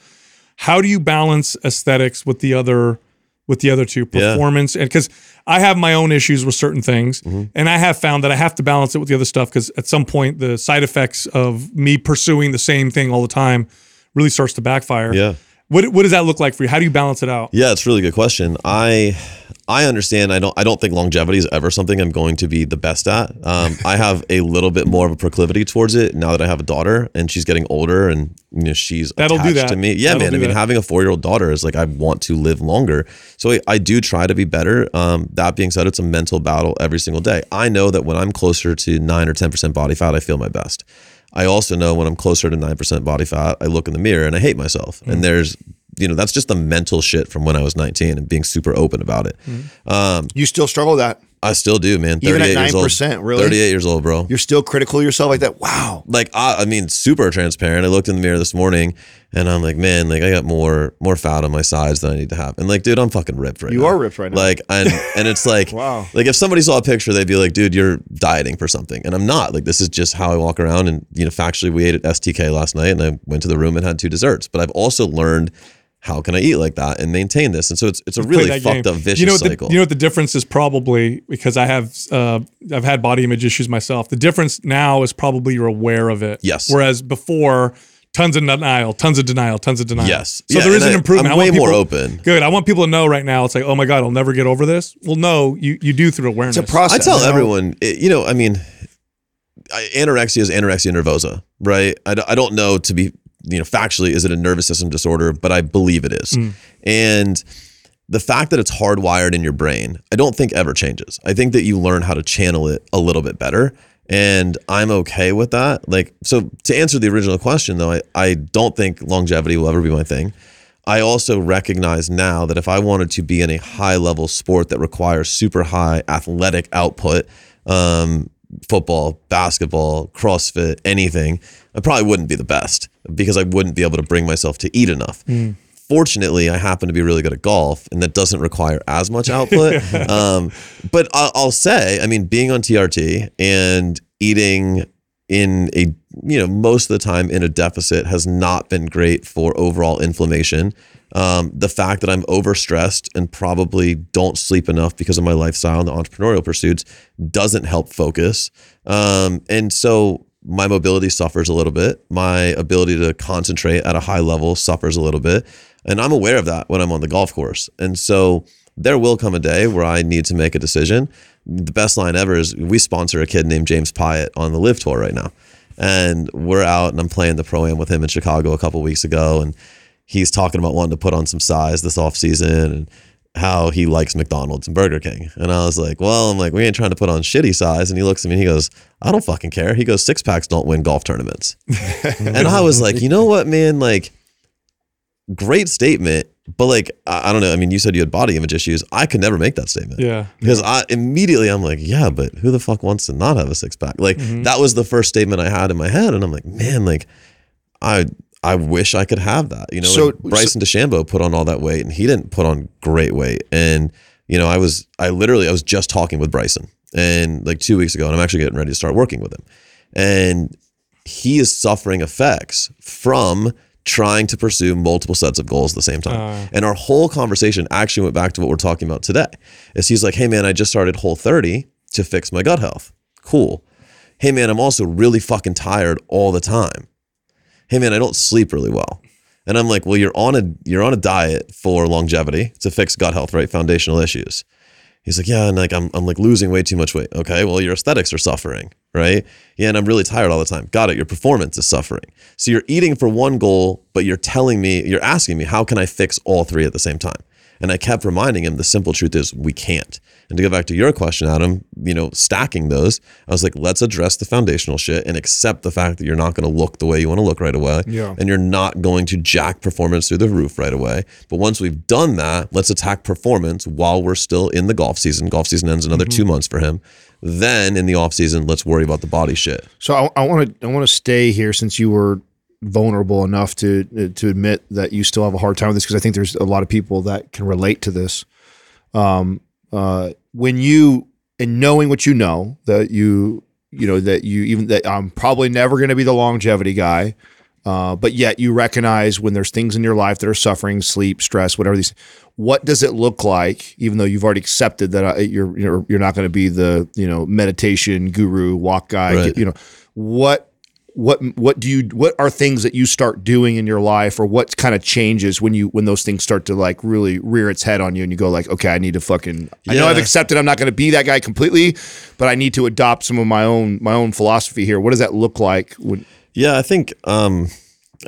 How do you balance aesthetics with the other with the other two Yeah. performance? And because I have my own issues with certain things, Mm-hmm. and I have found that I have to balance it with the other stuff because at some point the side effects of me pursuing the same thing all the time really starts to backfire. Yeah. What, what does that look like for you? How do you balance it out? Yeah, it's a really good question. I I understand. I don't I don't think longevity is ever something I'm going to be the best at. Um, I have a little bit more of a proclivity towards it now that I have a daughter and she's getting older and you know she's That'll do that. to me. Yeah, That'll man. I mean, that. having a four year old daughter is like I want to live longer. So I, I do try to be better. Um, that being said, it's a mental battle every single day. I know that when I'm closer to nine or ten percent body fat, I feel my best. I also know when I'm closer to 9% body fat, I look in the mirror and I hate myself. Mm. And there's, you know, that's just the mental shit from when I was 19 and being super open about it. Mm. Um, You still struggle with that. I still do, man. Even at 38 years old. 9%, really? 38 years old, bro. You're still critical of yourself like that. Wow. like I, I mean, super transparent. I looked in the mirror this morning and I'm like, man, like I got more more fat on my sides than I need to have. And like, dude, I'm fucking ripped right You now. You are ripped right now. Like, and and it's like, Wow. Like if somebody saw a picture, they'd be like, dude, you're dieting for something, and I'm not. Like this is just how I walk around. And you know, factually, we ate at STK last night, and I went to the room and had two desserts. But I've also learned. How can I eat like that and maintain this? And so it's it's a play really fucked game. up vicious you know cycle. The, you know what the difference is probably because I have uh, I've had body image issues myself. The difference now is probably you're aware of it. Yes. Whereas before, tons of denial, tons of denial, tons of denial. Yes. So Yeah, there is an I- improvement. I'm I want way more open. Good. I want people to know right now. It's like, oh my god, I'll never get over this. Well, no, you you do through awareness. It's a process. I tell you know? everyone, it- you know, I mean, I- anorexia is anorexia nervosa, right? I, I don't know to be, you know, factually, is it a nervous system disorder? But I believe it is. And the fact that it's hardwired in your brain, I don't think ever changes. I think that you learn how to channel it a little bit better. And I'm okay with that. Like, so to answer the original question, though, I, I don't think longevity will ever be my thing. I also recognize now that if I wanted to be in a high level sport that requires super high athletic output, um, football, basketball, CrossFit, anything, I probably wouldn't be the best because I wouldn't be able to bring myself to eat enough. Fortunately, I happen to be really good at golf, and that doesn't require as much output. um, but I'll, I'll say, I mean, being on TRT and eating in a you know most of the time in a deficit has not been great for overall inflammation. Um, the fact that I'm overstressed and probably don't sleep enough because of my lifestyle and the entrepreneurial pursuits doesn't help focus. Um, and so my mobility suffers a little bit. My ability to concentrate at a high level suffers a little bit. And I'm aware of that when I'm on the golf course. And so there will come a day where I need to make a decision. The best line ever is we sponsor a kid named James Piot on the LIV Tour right now. And we're out and I'm playing the pro am with him in Chicago a couple weeks ago. And he's talking about wanting to put on some size this off season and how he likes McDonald's and Burger King. And I was like, well, I'm like, we ain't trying to put on shitty size. And he looks at me and he goes, I don't fucking care. He goes, six packs don't win golf tournaments. and I was like, you know what, man? Like, great statement. But like, I, I don't know. I mean, you said you had body image issues. I could never make that statement. Yeah. Because I immediately I'm like, yeah, but who the fuck wants to not have a six pack? Like mm-hmm. that was the first statement I had in my head, and I'm like, man, like I I wish I could have that. You know, So- like Bryson DeChambeau put on all that weight, and he didn't put on great weight. And you know, I was I literally I was just talking with Bryson, and like two weeks ago, and I'm actually getting ready to start working with him, and he is suffering effects from trying to pursue multiple sets of goals at the same time. Uh. and our whole conversation actually went back to what we're talking about today. Is he's like, "Hey man, I just started Whole 30 to fix my gut health." Cool. Hey man, I'm also really fucking tired all the time. Hey man, I don't sleep really well. And I'm like, "Well, you're on a you're on a diet for longevity to fix gut health, right? Foundational issues." He's like, yeah, and like I'm, I'm like losing way too much weight. Okay, well your aesthetics are suffering, right? Yeah, and I'm really tired all the time. Got it. Your performance is suffering. So you're eating for one goal, but you're telling me, you're asking me, how can I fix all three at the same time? And I kept reminding him the simple truth is we can't. And to go back to your question, Adam, you know, stacking those, I was like, let's address the foundational shit and accept the fact that you're not going to look the way you want to look right away. Yeah. And you're not going to jack performance through the roof right away. But once we've done that, let's attack performance while we're still in the golf season. Golf season ends another two months for him. Then in the off season, let's worry about the body shit. So I want to I want to stay here since you were vulnerable enough to to admit that you still have a hard time with this because I think there's a lot of people that can relate to this. Um, uh, when you and knowing what you know that you you know that you even that I'm probably never going to be the longevity guy. Uh, but yet you recognize when there's things in your life that are suffering, sleep, stress, whatever these. What does it look like, even though you've already accepted that uh, you're you're you're not going to be the you know meditation guru, walk guy, Right. you know what what what do you what are things that you start doing in your life or what kind of changes when you when those things start to like really rear its head on you and you go like okay I need to fucking I know I've accepted I'm not going to be that guy completely but I need to adopt some of my own my own philosophy here what does that look like when Yeah, I think. Um,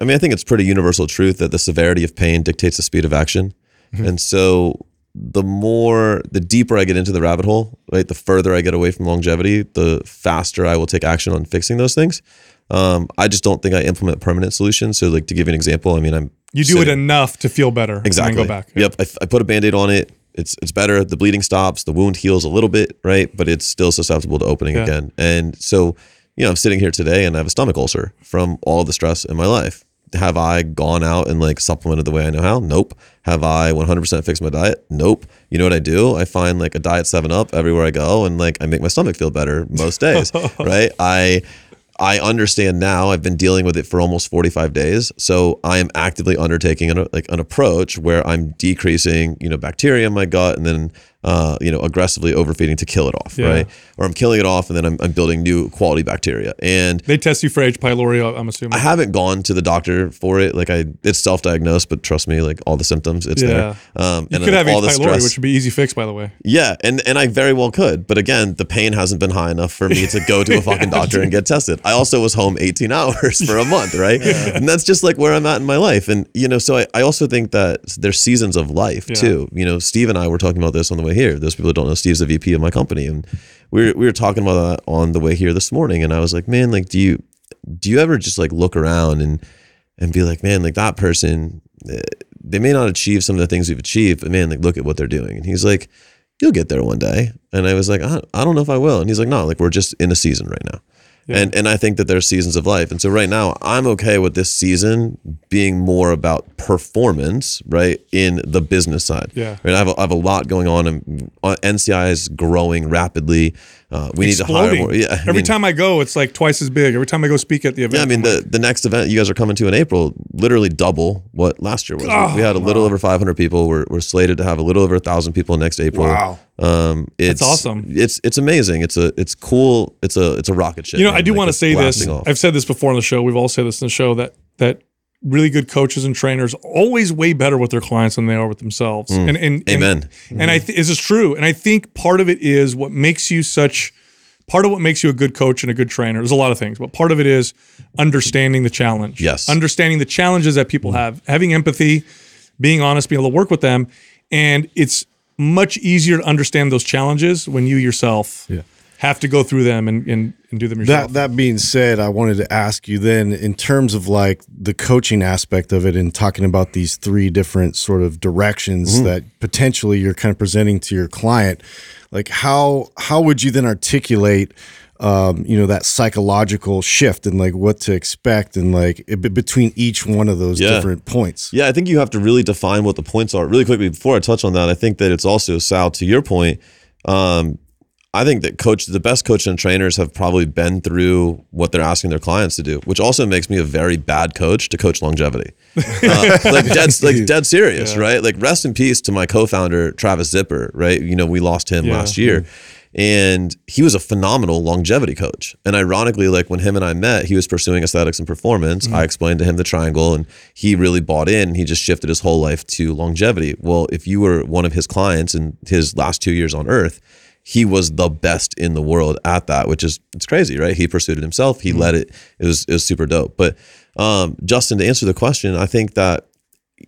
I mean, I think it's pretty universal truth that the severity of pain dictates the speed of action, and so the more, the deeper I get into the rabbit hole, right, the further I get away from longevity, the faster I will take action on fixing those things. Um, I just don't think I implement permanent solutions. So, like to give you an example, I mean, I'm You do it enough to feel better. Exactly. And then go back. Yep. I, I put a band-aid on it. it's it's better. The bleeding stops, the wound heals a little bit, right? But it's still susceptible to opening Yeah. again. And so, you know, I'm sitting here today and I have a stomach ulcer from all the stress in my life. Have I gone out and like supplemented the way I know how? Nope. Have I 100% fixed my diet? Nope. You know what I do? I find like a diet 7 up everywhere I go and like I make my stomach feel better most days, right? I I understand now. I've been dealing with it for almost 45 days, so I am actively undertaking an, like an approach where I'm decreasing, you know, bacteria in my gut, and then, uh, you know, aggressively overfeeding to kill it off, Yeah. right? Or I'm killing it off, and then I'm, I'm building new quality bacteria. And They test you for H. pylori, I'm assuming. I haven't gone to the doctor for it. Like I, it's self-diagnosed, but trust me, like all the symptoms, it's Yeah. there. Um, you and could have H. all the pylori, stress. which would be easy fix, by the way. Yeah, and and I very well could, but again, the pain hasn't been high enough for me to go to a fucking doctor and get tested. I also was home 18 hours for a month, right? And that's just like where I'm at in my life. And you know, so I, I also think that there's seasons of life too. You know, Steve and I were talking about this on the way here. Those people that don't know Steve's the VP of my company, and we were we were talking about that on the way here this morning. And I was like, man, like, do you do you ever just like look around and and be like, man, like that person, eh, they may not achieve some of the things we've achieved, but man, like look at what they're doing. And he's like, you'll get there one day. And I was like, I, I don't know if I will. And he's like, no, like we're just in a season right now. And and I think that there's seasons of life. And so right now I'm okay with this season being more about performance, right? In the business side. Yeah. Right. I have a, I have a lot going on and uh, NCI is growing rapidly. Uh, we need to hire more. Yeah. I Every mean- time I go, it's like twice as big. Every time I go speak at the event. yeah, I mean the, the next event you guys are coming to in April, literally double what last year was. Oh, we had a little over 500 people. We're, we're slated to have a little over a thousand people next April. Wow. um, it's awesome. It's it's amazing. It's a it's cool. It's a it's a rocket ship. You know, man. I do Like, want to say this. off. I've said this before on the show. We've all said this in the show that that really good coaches and trainers always way better with their clients than they are with themselves. And, and and- Mm. Amen. And, I th- this is true. And I think part of it is what makes you such. Part of what makes you a good coach and a good trainer. There's a lot of things, but part of it is understanding the challenge. Yes. Understanding the challenges that people have, having empathy, being honest, being able to work with them, and it's much easier to understand those challenges when you yourself Yeah. Have to go through them and, and, and do them yourself. That that being said, I wanted to ask you then, in terms of like the coaching aspect of it, and talking about these three different sort of directions Mm-hmm. that potentially you're kind of presenting to your client, like how how would you then articulate, um, you know, that psychological shift and like what to expect and like it, between each one of those Yeah. different points? Yeah, I think you have to really define what the points are. Really quickly before I touch on that, I think that it's also Sal to your point. Um, I think that coach, the best coaches and trainers have probably been through what they're asking their clients to do, which also makes me a very bad coach to coach longevity. Uh, like dead, like dead serious, right? Like rest in peace to my co-founder Travis Zipper, right? You know, we lost him Yeah. last year. And he was a phenomenal longevity coach. And ironically, like when him and I met, he was pursuing aesthetics and performance. I explained to him the triangle and he really bought in. He just shifted his whole life to longevity. Well, if you were one of his clients in his last two years on earth, he was the best in the world at that, which is it's crazy, right? He pursued it himself. He led it. It was it was super dope. But um, Justin, to answer the question, I think that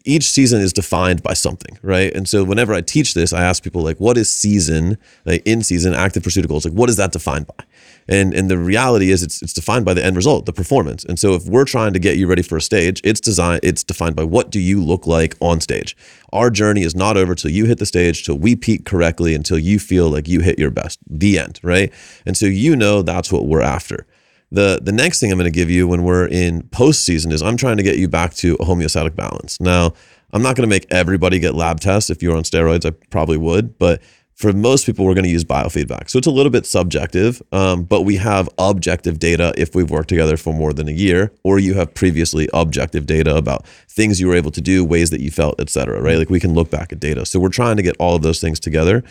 each season is defined by something, right? And so whenever I teach this, I ask people like, what is season, like in season active pursuit of goals? Like, what is that defined by? And and the reality is it's it's defined by the end result, the performance. And so if we're trying to get you ready for a stage, it's designed, it's defined by what do you look like on stage. Our journey is not over till you hit the stage, till we peak correctly, until you feel like you hit your best. The end, right? And so you know that's what we're after. The the next thing I'm going to give you when we're in postseason is I'm trying to get you back to a homeostatic balance. Now, I'm not going to make everybody get lab tests. If you're on steroids, I probably would, but for most people, we're going to use biofeedback. So it's a little bit subjective, um, but we have objective data if we've worked together for more than a year, or you have previously objective data about things you were able to do, ways that you felt, et cetera, right? Like we can look back at data. So we're trying to get all of those things together.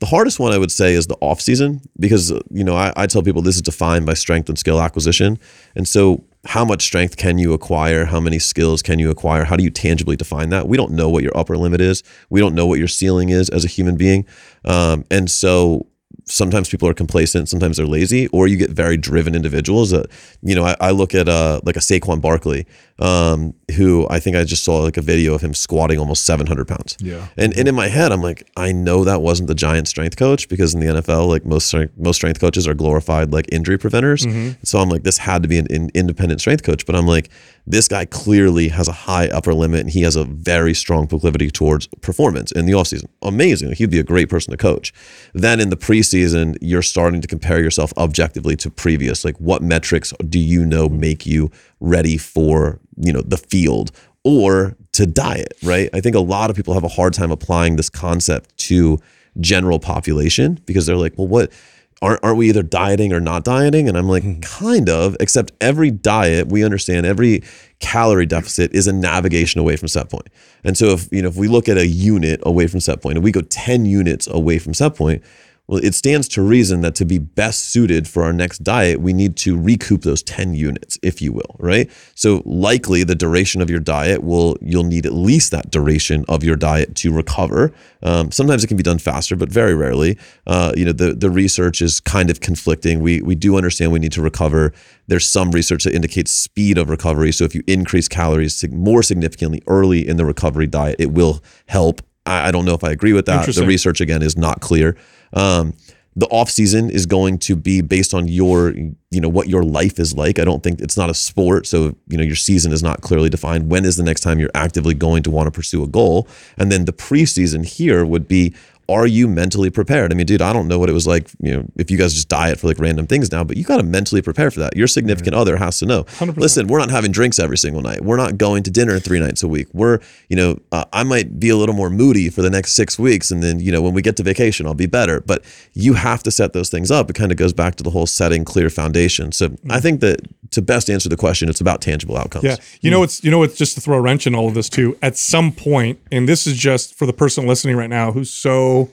The hardest one I would say is the off season because you know I, I tell people this is defined by strength and skill acquisition, and so how much strength can you acquire? How many skills can you acquire? How do you tangibly define that? We don't know what your upper limit is. We don't know what your ceiling is as a human being, um, and so sometimes people are complacent, sometimes they're lazy, or you get very driven individuals that, you know, I, I look at uh, like a Saquon Barkley, um, who I think I just saw like a video of him squatting almost 700 pounds. Yeah. And and in my head, I'm like, I know that wasn't the giant strength coach because in the NFL, like most strength, most strength coaches are glorified like injury preventers. Mm-hmm. So I'm like, this had to be an, an independent strength coach. But I'm like, this guy clearly has a high upper limit and he has a very strong proclivity towards performance in the offseason. Amazing. He'd be a great person to coach. Then in the preseason, you're starting to compare yourself objectively to previous. Like what metrics do you know make you ready for, you know, the field or to diet, right? I think a lot of people have a hard time applying this concept to general population because they're like, well, what aren't, aren't we either dieting or not dieting? And I'm like, mm-hmm. kind of, except every diet, we understand every calorie deficit is a navigation away from set point. And so if, you know, if we look at a unit away from set point and we go 10 units away from set point, well, it stands to reason that to be best suited for our next diet, we need to recoup those 10 units, if you will, right? So likely the duration of your diet will, you'll need at least that duration of your diet to recover. Um, sometimes it can be done faster, but very rarely. Uh, you know, the, the research is kind of conflicting. We, we do understand we need to recover. There's some research that indicates speed of recovery. So if you increase calories more significantly early in the recovery diet, it will help. I, I don't know if I agree with that. The research again is not clear. Um, the off season is going to be based on your, you know, what your life is like. I don't think it's not a sport, so you know your season is not clearly defined. When is the next time you're actively going to want to pursue a goal? And then the preseason here would be. Are you mentally prepared? I mean, dude, I don't know what it was like, you know, if you guys just diet for like random things now, but you got to mentally prepare for that. Your significant other has to know. 100%. Listen, we're not having drinks every single night. We're not going to dinner three nights a week. We're, you know, uh, I might be a little more moody for the next six weeks. And then, you know, when we get to vacation, I'll be better. But you have to set those things up. It kind of goes back to the whole setting clear foundation. So I think that to best answer the question, it's about tangible outcomes. Yeah. You know what's you know what's just to throw a wrench in all of this too. At some point, and this is just for the person listening right now who's so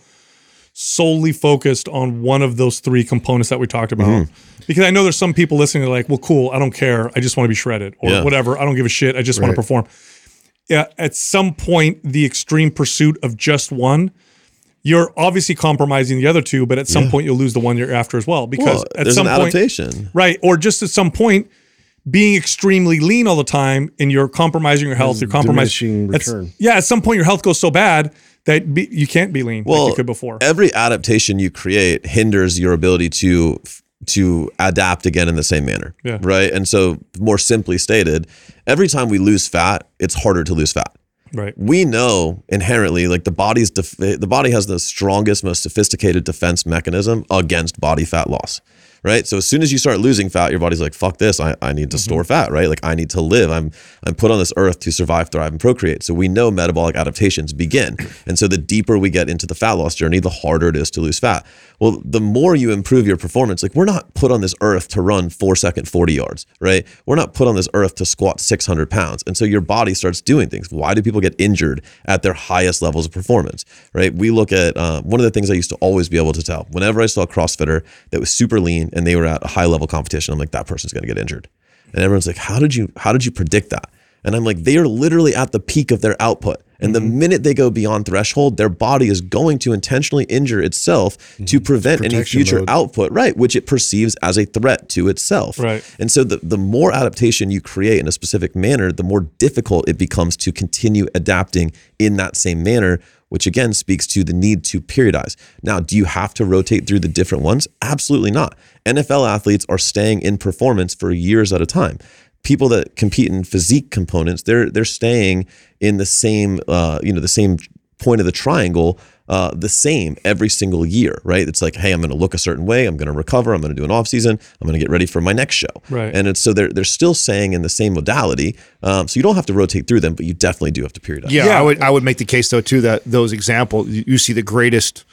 solely focused on one of those three components that we talked about. Mm-hmm. Because I know there's some people listening like, well, cool, I don't care. I just want to be shredded or Yeah. whatever. I don't give a shit. I just want to perform. Yeah, at some point, the extreme pursuit of just one, you're obviously compromising the other two, but at some point you'll lose the one you're after as well. Because Well, at there's some point, adaptation. Right. Or just at some point, being extremely lean all the time and you're compromising your health, you're compromising. at- return. yeah. At some point, your health goes so bad that be, you can't be lean well, like you could before. Every adaptation you create hinders your ability to to adapt again in the same manner. Yeah. Right. And so, more simply stated, every time we lose fat, it's harder to lose fat. Right. We know inherently, like the body's def- the body has the strongest, most sophisticated defense mechanism against body fat loss. Right. So as soon as you start losing fat, your body's like, fuck this. I, I need to store fat, right? Like I need to live. I'm I'm put on this earth to survive, thrive, and procreate. So we know metabolic adaptations begin. And so the deeper we get into the fat loss journey, the harder it is to lose fat. Well, the more you improve your performance, like we're not put on this earth to run four second 40 yards, right? We're not put on this earth to squat 600 pounds. And so your body starts doing things. Why do people get injured at their highest levels of performance, right? We look at uh, one of the things I used to always be able to tell whenever I saw a CrossFitter that was super lean and they were at a high level competition, I'm like, that person's going to get injured. And everyone's like, how did you, how did you predict that? And I'm like, they are literally at the peak of their output. And the mm-hmm. minute they go beyond threshold, their body is going to intentionally injure itself to mm-hmm. prevent any future mode. output, right? Which it perceives as a threat to itself. Right. And so the, the more adaptation you create in a specific manner, the more difficult it becomes to continue adapting in that same manner, which again speaks to the need to periodize. Now, do you have to rotate through the different ones? Absolutely not. NFL athletes are staying in performance for years at a time. People that compete in physique components, they're they're staying in the same uh, you know the same point of the triangle uh, the same every single year, right? It's like, hey, I'm going to look a certain way. I'm going to recover. I'm going to do an off season. I'm going to get ready for my next show. Right. And it's so they're they're still saying in the same modality. Um, so you don't have to rotate through them, but you definitely do have to periodize. Yeah, Yeah. I would I would make the case though too that those examples you you see the greatest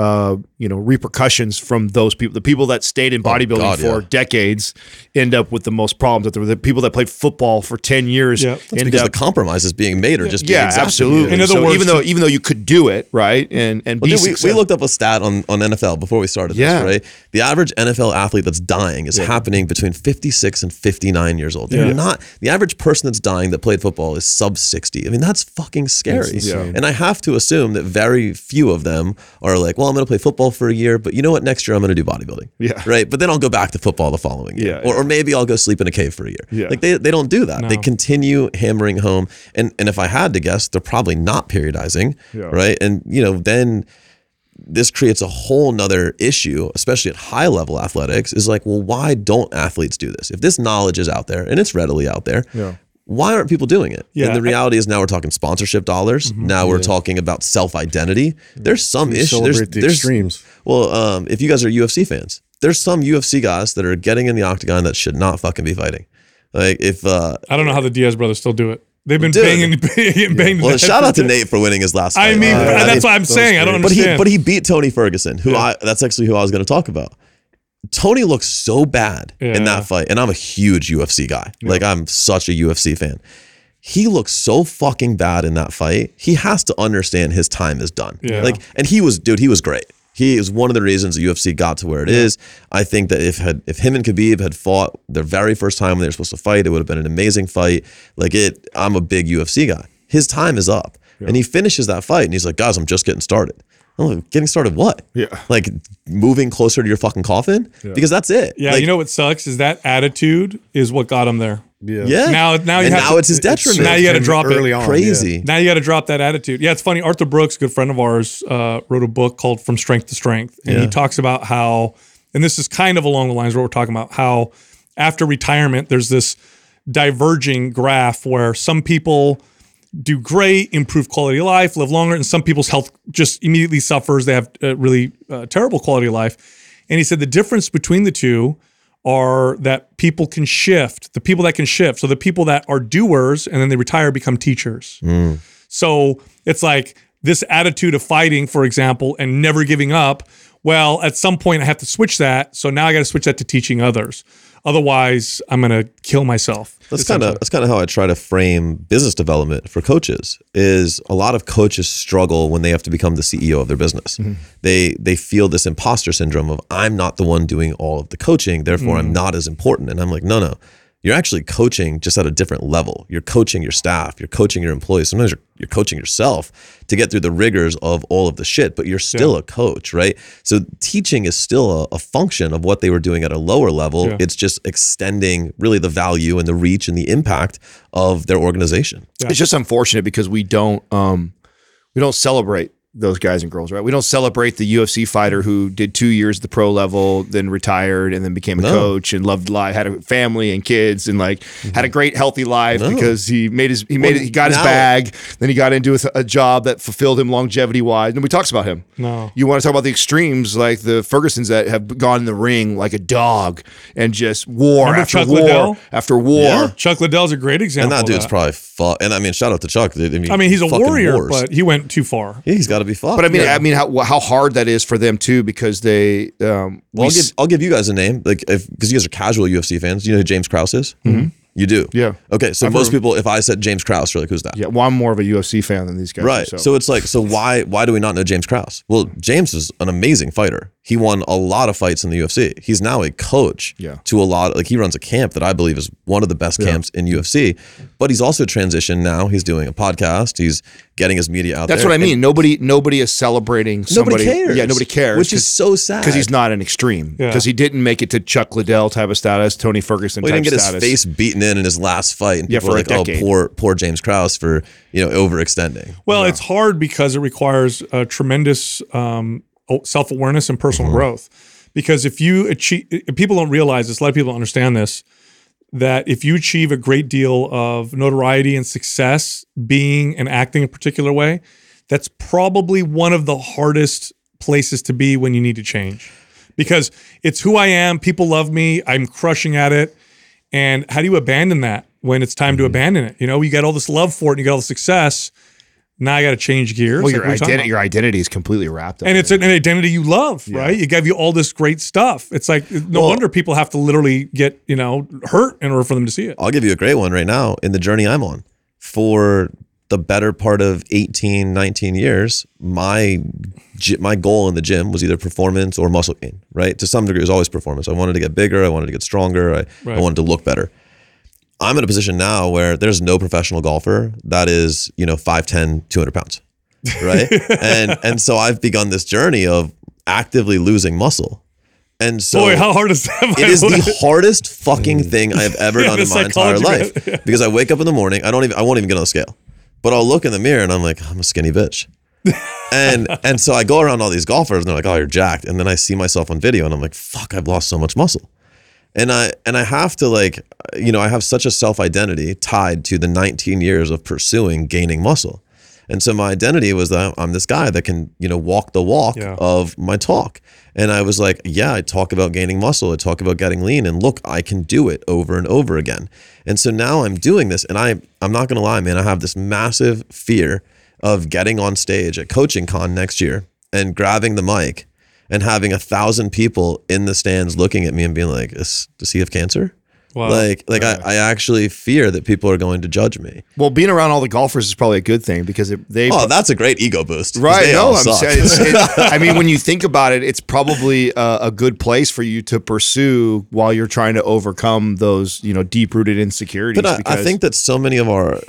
uh, you know repercussions from those people. The people that stayed in bodybuilding God, for yeah. decades end up with the most problems. That the, the people that played football for ten years Yeah. That's end because up the compromises being made are just being yeah, absolutely. In other so words, even though even though you could do it right and and Well, be dude, we, we looked up a stat on, on NFL before we started Yeah. this, right? The average NFL athlete that's dying is happening between 56 and 59 years old. They're Yeah. not the average person that's dying that played football is sub 60. I mean, that's fucking scary. insane. And I have to assume that very few of them are like, well, I'm going to play football for a year, but you know what? Next year I'm going to do bodybuilding. Yeah. Right. But then I'll go back to football the following year. Yeah, Or, or maybe I'll go sleep in a cave for a year. Yeah. Like they, they don't do that. They continue hammering home. And, and if I had to guess, they're probably not periodizing. Yeah. Right. And, you know, then this creates a whole nother issue, especially at high level athletics, is like, well, why don't athletes do this? If this knowledge is out there and it's readily out there, Yeah. Why aren't people doing it? Yeah, and the I- reality is now we're talking sponsorship dollars. Now we're talking about self identity. There's some We issue. celebrate There's, the there's extremes. well, um, if you guys are UFC fans, there's some UFC guys that are getting in the octagon that should not fucking be fighting. Like if uh, I don't know how the Diaz brothers still do it. They've been Dude. banging, banging, banging. well, the shout out to Nate for winning his last. I fight. mean, Uh, I that's mean, what I'm saying. I don't understand. but he but he beat Tony Ferguson, who I that's actually who I was going to talk about. Tony looks so bad Yeah. in that fight, and I'm a huge UFC guy. Like I'm such a UFC fan. He looks so fucking bad in that fight. He has to understand his time is done. Yeah. Like, and he was, dude, he was great. He is one of the reasons the UFC got to where it is. I think that if had if him and Khabib had fought their very first time when they were supposed to fight, it would have been an amazing fight. Like it, I'm a big UFC guy. His time is up, and he finishes that fight, and he's like, "Guys, I'm just getting started." I'm "Getting started? What? Yeah. like moving closer to your fucking coffin because that's it. Yeah, Like, you know what sucks is that attitude is what got him there. Yeah. yeah. Now- now you and have now to- it's his detriment. now you gotta Came drop it. on. crazy. Now you got to drop that attitude. Yeah, it's funny. Arthur Brooks, a good friend of ours, uh, wrote a book called From Strength to Strength, and he talks about how, and this is kind of along the lines of what we're talking about, how after retirement there's this diverging graph where some people do great, improve quality of life, live longer, and some people's health just immediately suffers. They have uh, really uh, terrible quality of life. And he said the difference between the two are that people can shift. The people that can shift, so the people that are doers and then they retire become teachers. So it's like this attitude of fighting, for example, and never giving up. Well, at some point I have to switch that. So now I got to switch that to teaching others. Otherwise, I'm going to kill myself. That's kind of that's kind of how I try to frame business development for coaches. Is a lot of coaches struggle when they have to become the CEO of their business. Mm-hmm. They they feel this imposter syndrome of I'm not the one doing all of the coaching, therefore I'm mm. not as important. And I'm like, no, no, you're actually coaching just at a different level. You're coaching your staff, you're coaching your employees. Sometimes you're, you're coaching yourself to get through the rigors of all of the shit, but you're still a coach, right? So teaching is still a, a function of what they were doing at a lower level. Yeah. It's just extending really the value and the reach and the impact of their organization. It's just unfortunate because we don't um we don't celebrate those guys and girls, right? We don't celebrate the UFC fighter who did two years at the pro level, then retired, and then became a No. coach and loved life, had a family and kids, and like mm-hmm. had a great healthy life No. because he made his he made Well, it, he got his now- bag, then he got into a, a job that fulfilled him longevity wise. Nobody talks about him. No. You want to talk about the extremes like the Fergusons that have gone in the ring like a dog and just war Remember after Chuck war Liddell? after war. Yeah. Chuck Liddell's a great example. And that of dude's probably fuck. And I mean, shout out to Chuck. I mean, I mean, he's a warrior, wars. but he went too far. yeah, he's got to be fucked. But I mean, Yeah. I mean, how how hard that is for them too, because they. Um, Well, I'll give s- I'll give you guys a name, like if because you guys are casual UFC fans. You know who James Krause is? Mm-hmm. You do. Yeah. Okay, so I've most heard- people, if I said James Krause, you're like, who's that? yeah, well, I'm more of a UFC fan than these guys. Right. So, So. it's like, so why why do we not know James Krause? Well, James is an amazing fighter. He won a lot of fights in the UFC. He's now a coach Yeah. to a lot. Like he runs a camp that I believe is one of the best camps in UFC. But he's also transitioned now. He's doing a podcast. He's getting his media out there. that's there. what I And mean. Nobody nobody is celebrating. Nobody cares. Yeah, nobody cares. Which is so sad. because he's not an extreme. Yeah. Because he didn't make it to Chuck Liddell type of status, Tony Ferguson Well, he type didn't get status. his face beaten in in his last fight, and Yeah, people for are a like, decade. "Oh, poor, poor James Krause for you know overextending." Well, it's hard because it requires a tremendous um, self awareness and personal mm-hmm. growth. Because if you achieve, people don't realize this, a lot of people don't understand this, that if you achieve a great deal of notoriety and success being and acting a particular way, that's probably one of the hardest places to be when you need to change. Because it's who I am, people love me, I'm crushing at it. And how do you abandon that when it's time to mm-hmm. abandon it? You know, you got all this love for it and you got all the success. Now I got to change gears. well, your we were talking identity, your identity is completely wrapped up. and it's it. an, an identity you love, right? It gave you all this great stuff. It's like no wonder people have to literally get you know hurt in order for them to see it. I'll give you a great one right now in the journey I'm on. For the better part of 18, 19 years, my my goal in the gym was either performance or muscle gain, right? To some degree, it was always performance. I wanted to get bigger. I wanted to get stronger. I, Right. I wanted to look better. I'm in a position now where there's no professional golfer that is, you know, 5'10, 200 pounds. right and and so i've begun this journey of actively losing muscle. And so Boy, how hard is that? it is the hardest fucking mm. thing I have ever Yeah, done in my entire life. Because I wake up in the morning, I don't even I won't even get on the scale. But I'll look in the mirror and I'm like, I'm a skinny bitch. and and so I go around all these golfers and they're like, oh, you're jacked. And then I see myself on video and I'm like, fuck, I've lost so much muscle. And I and I have to like, uh, you know, I have such a self identity tied to the 19 years of pursuing gaining muscle. And so my identity was that I'm this guy that can, you know, walk the walk Yeah. of my talk. And I was like, yeah, I talk about gaining muscle, I talk about getting lean, and look, I can do it over and over again. And so now I'm doing this, and I I'm not gonna lie, man, I have this massive fear of getting on stage at Coaching Con next year and grabbing the mic and having a thousand people in the stands looking at me and being like, Is, does he have cancer? Wow. Like, like I, I actually fear that people are going to judge me. Well, being around all the golfers is probably a good thing because it, they Oh, that's a great ego boost. Right. No, I'm saying, it's, it, I mean, when you think about it, it's probably a, a good place for you to pursue while you're trying to overcome those, you know, deep rooted insecurities. But I, I think that so many of our,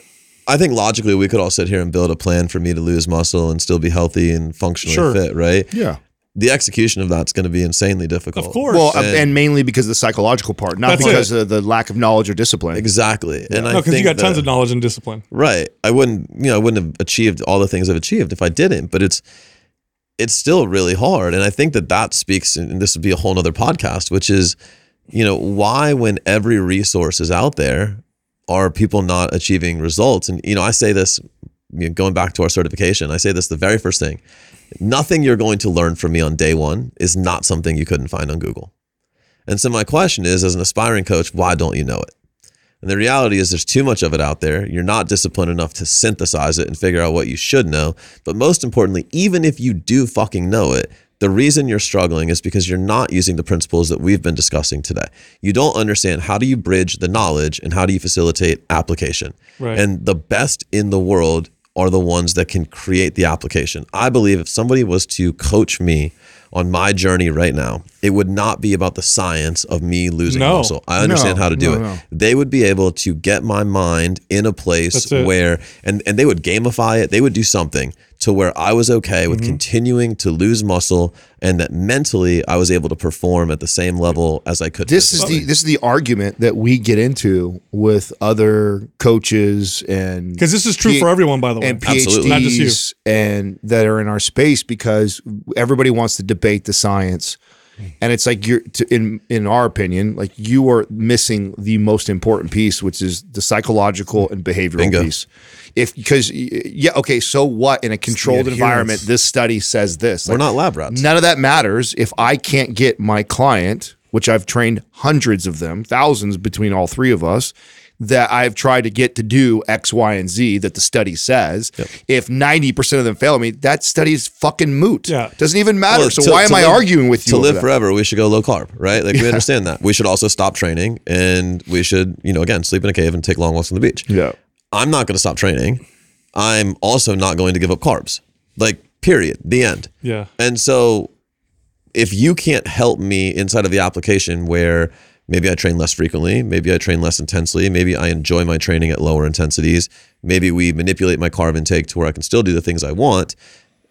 I think logically we could all sit here and build a plan for me to lose muscle and still be healthy and functionally Sure. fit, right? yeah. The execution of that's going to be insanely difficult. Of course. Well, And- and, mainly because of the psychological part, not That's because of the lack of knowledge or discipline. Exactly. And I no, because you think got tons of knowledge and discipline. Right. I wouldn't, you know, I wouldn't have achieved all the things I've achieved if I didn't, but it's, it's still really hard. And I think that that speaks, and this would be a whole nother podcast, which is, you know, why when every resource is out there, are people not achieving results? And, you know, I say this, you know, going back to our certification, I say this the very first thing. Nothing you're going to learn from me on day one is not something you couldn't find on Google. And so my question is, as an aspiring coach, why don't you know it? And the reality is, there's too much of it out there. You're not disciplined enough to synthesize it and figure out what you should know. But most importantly, even if you do fucking know it, the reason you're struggling is because you're not using the principles that we've been discussing today. You don't understand how do you bridge the knowledge and how do you facilitate application. Right. And the best in the world are the ones that can create the application. I believe if somebody was to coach me on my journey right now, it would not be about the science of me losing No. muscle. I understand No, how to do no, it. They would be able to get my mind in a place where and and they would gamify it. They would do something to where I was okay Mm-hmm. with continuing to lose muscle and that mentally I was able to perform at the same level as I could. this is the this is the argument that we get into with other coaches and Because this is true P- for everyone, by the way. and Absolutely. Not just you. PhDs and that are in our space because everybody wants to debate the science. And it's like you're to, in in our opinion, like you are missing the most important piece, which is the psychological and behavioral Bingo. piece. If because yeah, okay, so what in a controlled environment, this study says this. We're not lab rats. None of that matters if I can't get my client, which I've trained hundreds of them, thousands between all three of us, that I've tried to get to do X, Y, and Z that the study says. If 90% of them fail me, that study is fucking moot. Yeah. Doesn't even matter. Well, so to- why am to I arguing with you? To live that? forever, we should go low carb, right? Like we understand that. We should also stop training and we should, you know, again, sleep in a cave and take long walks on the beach. Yeah. I'm not going to stop training. I'm also not going to give up carbs. Like, period. The end. Yeah. And so if you can't help me inside of the application where maybe I train less frequently, maybe I train less intensely, maybe I enjoy my training at lower intensities, maybe we manipulate my carb intake to where I can still do the things I want,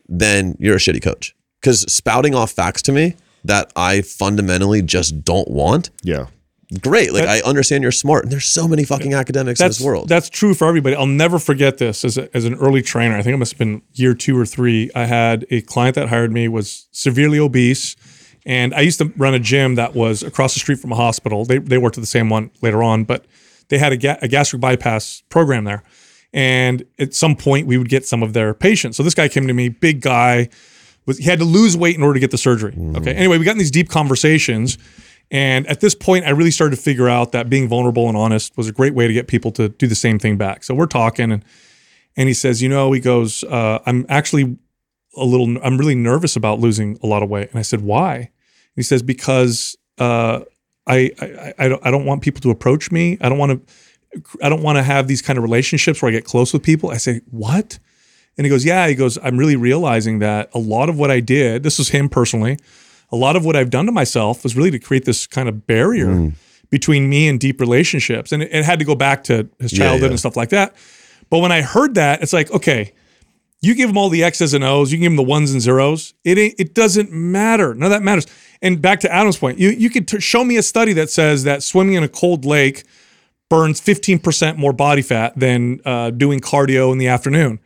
then you're a shitty coach. Because spouting off facts to me that I fundamentally just don't want, Yeah. great. Like I understand you're smart. And there's so many fucking academics in this world. That's true for everybody. I'll never forget this as, a, as an early trainer. I think it must have been year two or three. I had a client that hired me was severely obese, and I used to run a gym that was across the street from a hospital. They they worked at the same one later on, but they had a, ga- a gastric bypass program there. And at some point, we would get some of their patients. So this guy came to me, big guy, was he had to lose weight in order to get the surgery. Okay. Anyway, we got in these deep conversations. And at this point, I really started to figure out that being vulnerable and honest was a great way to get people to do the same thing back. So we're talking, and and he says, you know, he goes, uh, I'm actually a little, I'm really nervous about losing a lot of weight. And I said, why? he says, because uh, I, I I don't I don't want people to approach me. I don't want to I don't want to have these kind of relationships where I get close with people. I say, what? And he goes, yeah. He goes, I'm really realizing that a lot of what I did, this was him personally, a lot of what I've done to myself was really to create this kind of barrier between me and deep relationships. And it, it had to go back to his Yeah, childhood yeah. and stuff like that. But when I heard that, it's like, okay, You give them all the X's and O's, you can give them the ones and zeros. It ain't, it doesn't matter. None of that matters. And back to Adam's point, you you could t- show me a study that says that swimming in a cold lake burns 15% more body fat than uh, doing cardio in the afternoon.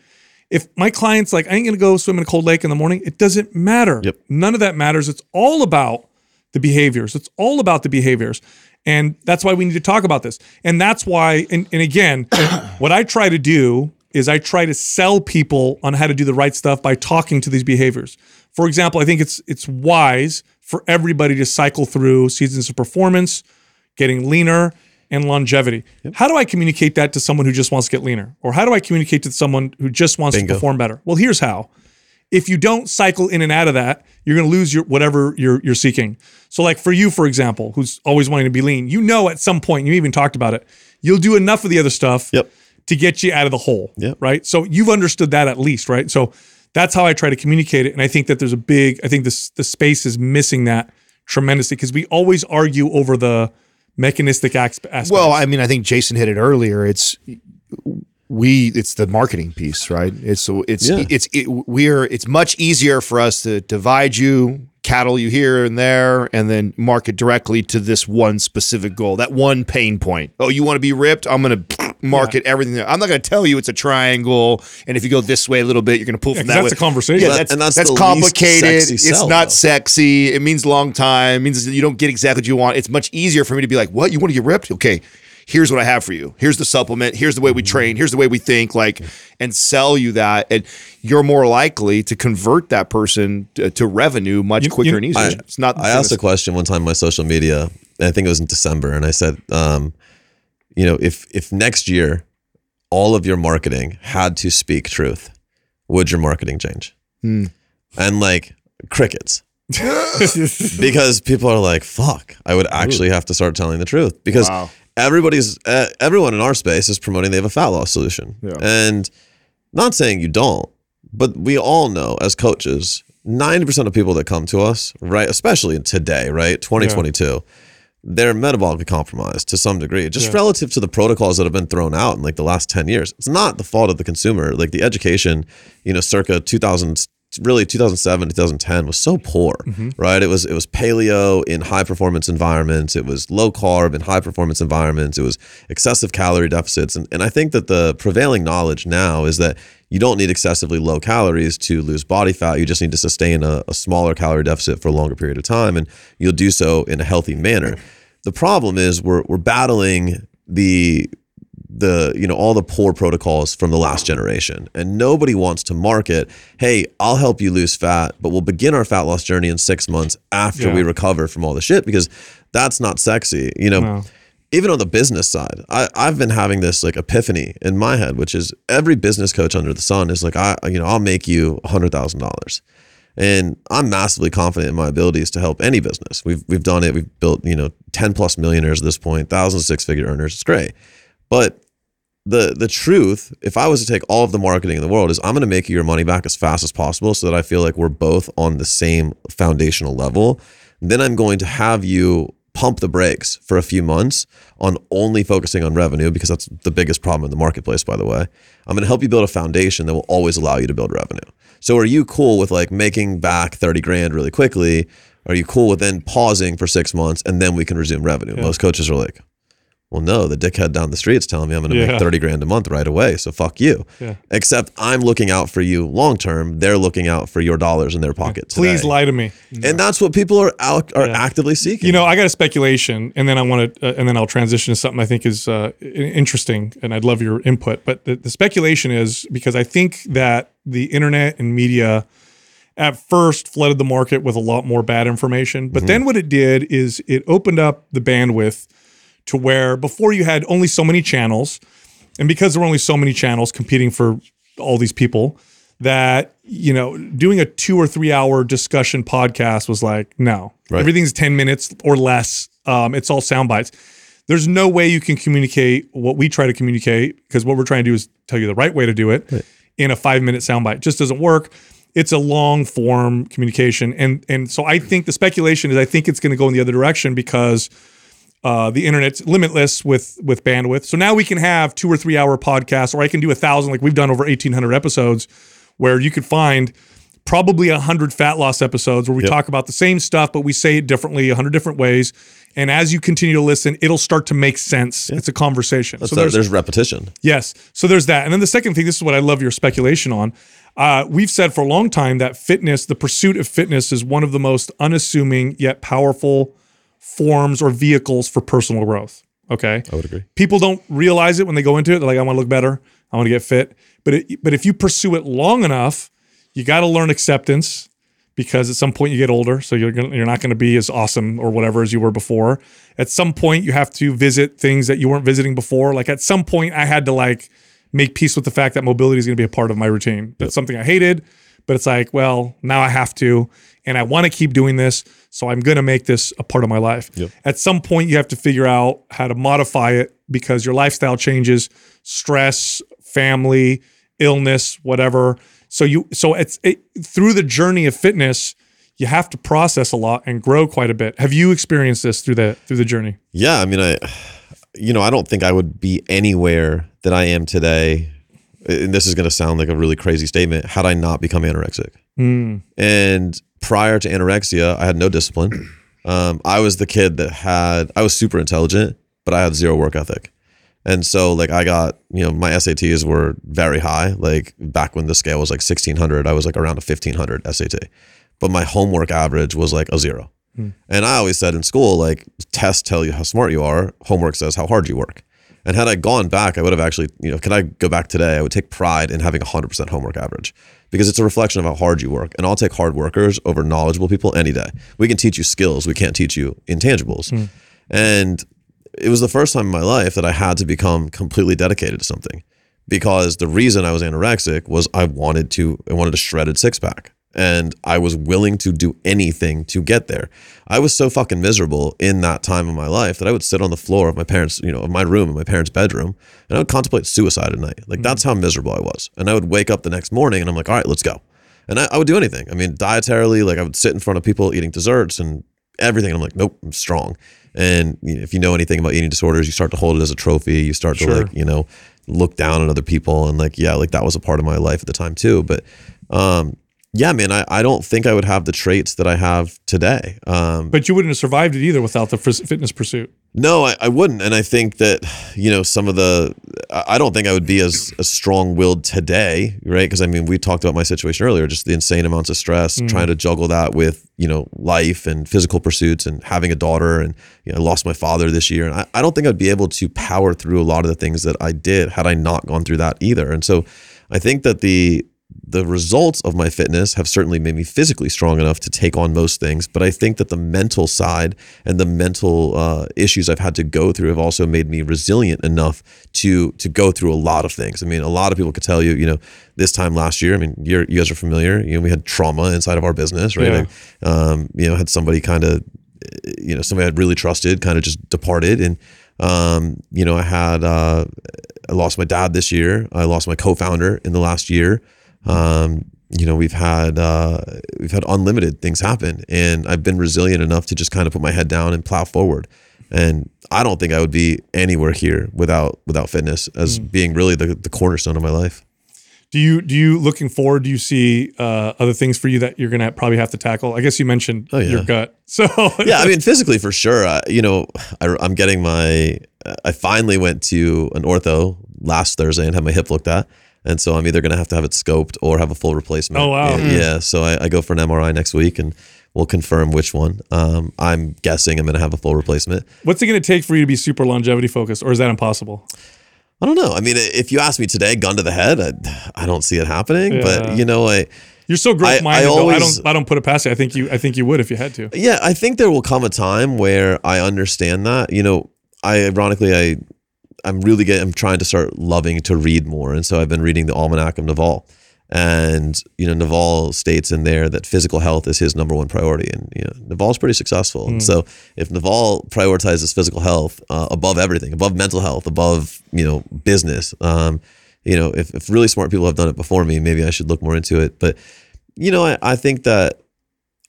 If my client's like, I ain't gonna go swim in a cold lake in the morning, it doesn't matter. Yep. None of that matters. It's all about the behaviors. It's all about the behaviors. And that's why we need to talk about this. And that's why, and, and again, what I try to do is I try to sell people on how to do the right stuff by talking to these behaviors. For example, I think it's it's wise for everybody to cycle through seasons of performance, getting leaner, and longevity. How do I communicate that to someone who just wants to get leaner? Or how do I communicate to someone who just wants Bingo. to perform better? Well, here's how. If you don't cycle in and out of that, you're going to lose your whatever you're you're seeking. So like for you for example, who's always wanting to be lean, you know at some point, you even talked about it. You'll do enough of the other stuff Yep. To get you out of the hole. Yep. Right? So you've understood that at least, right? So that's how I try to communicate it and I think that there's a big I think this the space is missing that tremendously because we always argue over the mechanistic asp- aspects. Well, I mean, I think Jason hit it earlier. It's we it's the marketing piece, right? It's it's Yeah. it's it, we're it's much easier for us to divide you, cattle you here and there, and then market directly to this one specific goal, that one pain point. Oh, you want to be ripped? I'm going to market everything. I'm not going to tell you it's a triangle, and if you go this way a little bit, you're going to pull from Yeah, that 'cause way. that's a conversation. Yeah, that's and that's that's the least complicated. sexy It's sell, not though. sexy. It means long time. It means you don't get exactly what you want. It's much easier for me to be like, "What? You want to get ripped? Okay, here's what I have for you. Here's the supplement. Here's the way we Mm-hmm. train. Here's the way we think." Like, and sell you that, and you're more likely to convert that person to, to revenue much You- quicker you- and easier. I, it's not. I asked a question one time on my social media, and I think it was in December, and I said, um, you know, if if next year all of your marketing had to speak truth, would your marketing change? Hmm. And like crickets. because people are like, "Fuck!" I would actually have to start telling the truth because Wow. everybody's uh, everyone in our space is promoting they have a fat loss solution, Yeah. and not saying you don't, but we all know as coaches, ninety percent of people that come to us, right, especially in today, right, twenty twenty two. They're metabolically compromised to some degree, just Yeah. relative to the protocols that have been thrown out in like the last 10 years. It's not the fault of the consumer. Like the education, you know, circa 2000, really 2007 2010 was so poor mm-hmm. right? It was it was paleo in high performance environments. It was low carb in high performance environments. It was excessive calorie deficits. And, and i think that the prevailing knowledge now is that you don't need excessively low calories to lose body fat. You just need to sustain a, a smaller calorie deficit for a longer period of time and you'll do so in a healthy manner. The problem is we're, we're battling the the you know all the poor protocols from the last generation and nobody wants to market hey i'll help you lose fat but we'll begin our fat loss journey in six months after Yeah. we recover from all the shit because that's not sexy you know No. even on the business side I, i've been having this like epiphany in my head which is every business coach under the sun is like i you know i'll make you $100000 and I'm massively confident in my abilities to help any business. We've we've done it. We've built you know 10 plus millionaires at this point, thousands six figure earners. It's great, but the the truth, if I was to take all of the marketing in the world, is I'm going to make your money back as fast as possible, so that I feel like we're both on the same foundational level. Then I'm going to have you pump the brakes for a few months on only focusing on revenue because that's the biggest problem in the marketplace by the way. I'm going to help you build a foundation that will always allow you to build revenue. So are you cool with like making back 30 grand really quickly? Are you cool with then pausing for six months and then we can resume revenue? Most coaches are like well no the dickhead down the street's telling me i'm going to Yeah. make 30 grand a month right away so fuck you Yeah. except i'm looking out for you long term they're looking out for your dollars in their pocket Please today. lie to me. and that's what people are out are Yeah. actively seeking You know, I got a speculation, and then I want to, uh, and then I'll transition to something I think is uh, interesting, and I'd love your input. But the, the speculation is because I think that the internet and media at first flooded the market with a lot more bad information, but then what it did is it opened up the bandwidth to where before you had only so many channels, and because there were only so many channels competing for all these people, that you know doing a two or three hour discussion podcast was like no Right. everything's 10 minutes or less um, it's all sound bites there's no way you can communicate what we try to communicate because what we're trying to do is tell you the right way to do it in a five minute soundbite. It just doesn't work. It's a long form communication, and and so I think the speculation is I think it's going to go in the other direction because uh, the internet's limitless with with bandwidth. So now we can have two or three hour podcasts, or I can do a thousand like we've done over eighteen hundred episodes, where you could find probably a hundred fat loss episodes where we talk about the same stuff, but we say it differently, a hundred different ways. And as you continue to listen, it'll start to make sense. It's a conversation. So there's, there's repetition. Yes. So there's that. And then the second thing, this is what I love your speculation on. Uh, we've said for a long time that fitness, the pursuit of fitness, is one of the most unassuming yet powerful forms or vehicles for personal growth. Okay. I would agree. People don't realize it when they go into it. They're like, I want to look better. I want to get fit. But it, but if you pursue it long enough, you got to learn acceptance because at some point you get older, so you're gonna, you're not going to be as awesome or whatever as you were before. At some point, you have to visit things that you weren't visiting before. Like at some point, I had to like make peace with the fact that mobility is going to be a part of my routine. That's something I hated, but it's like, well, now I have to, and I want to keep doing this, so I'm going to make this a part of my life. Yep. At some point, you have to figure out how to modify it because your lifestyle changes, stress, family, illness, whatever. So you, so it's it, through the journey of fitness, you have to process a lot and grow quite a bit. Have you experienced this through the through the journey? Yeah, I mean, I, you know, I don't think I would be anywhere that I am today. And this is going to sound like a really crazy statement. Had I not become anorexic, and prior to anorexia, I had no discipline. Um, I was the kid that had. I was super intelligent, but I had zero work ethic. And so, like, I got, you know, my SATs were very high. Like, back when the scale was like 1600, I was like around a 1500 SAT. But my homework average was like a zero. And I always said in school, like, tests tell you how smart you are, homework says how hard you work. And had I gone back, I would have actually, you know, could I go back today? I would take pride in having a 100% homework average because it's a reflection of how hard you work. And I'll take hard workers over knowledgeable people any day. We can teach you skills, we can't teach you intangibles. Hmm. And it was the first time in my life that I had to become completely dedicated to something because the reason I was anorexic was I wanted to I wanted a shredded six pack and I was willing to do anything to get there. I was so fucking miserable in that time of my life that I would sit on the floor of my parents, you know, of my room in my parents' bedroom and I would contemplate suicide at night. Like that's how miserable I was. And I would wake up the next morning and I'm like, all right, let's go. And I, I would do anything. I mean, dietarily, like I would sit in front of people eating desserts and everything. And I'm like, nope, I'm strong. And you know, if you know anything about eating disorders, you start to hold it as a trophy. You start to Sure. like, you know, look down on other people. And like, yeah, like that was a part of my life at the time too. But um, yeah, man, I, I don't think I would have the traits that I have today. Um, But you wouldn't have survived it either without the fitness pursuit. no, I, I wouldn't. And I think that, you know, some of the, I don't think I would be as, as strong willed today, right? Because I mean, we talked about my situation earlier, just the insane amounts of stress, trying to juggle that with, you know, life and physical pursuits and having a daughter. And, you know, I lost my father this year. And I, I don't think I'd be able to power through a lot of the things that I did had I not gone through that either. And so I think that the, the results of my fitness have certainly made me physically strong enough to take on most things but i think that the mental side and the mental uh, issues i've had to go through have also made me resilient enough to to go through a lot of things i mean a lot of people could tell you you know this time last year i mean you're, you guys are familiar you know we had trauma inside of our business right Yeah. Like, um, you know had somebody kind of you know somebody I'd really trusted kind of just departed and um, you know I had uh, I lost my dad this year I lost my co-founder in the last year um, you know we've had uh, we've had unlimited things happen and I've been resilient enough to just kind of put my head down and plow forward and I don't think I would be anywhere here without without fitness as being really the, the cornerstone of my life Do you do you looking forward? Do you see uh, other things for you that you're gonna probably have to tackle? I guess you mentioned Oh, yeah. your gut. So yeah, I mean, physically for sure. I, you know, I, I'm getting my. I finally went to an ortho last Thursday and had my hip looked at, and so I'm either going to have to have it scoped or have a full replacement. Oh, wow. Yeah, yeah, so I, I go for an MRI next week and we'll confirm which one. Um, I'm guessing I'm going to have a full replacement. what's it gonna take for you to be super longevity focused, or is that impossible? I don't know. I mean, if you ask me today, gun to the head, I, I don't see it happening. Yeah. But you know, I. You're so growth minded. I I, I always- don't I don't put it past you. I think you I think you would if you had to. Yeah, I think there will come a time where I understand that. You know, I ironically I I'm really get I'm trying to start loving to read more, and so I've been reading the Almanack of Naval, and you know Naval states in there that physical health is his number one priority, and you know Naval's pretty successful. And so if Naval prioritizes physical health uh, above everything, above mental health, above you know business, um, you know if, if really smart people have done it before me, maybe I should look more into it. But you know I, I think that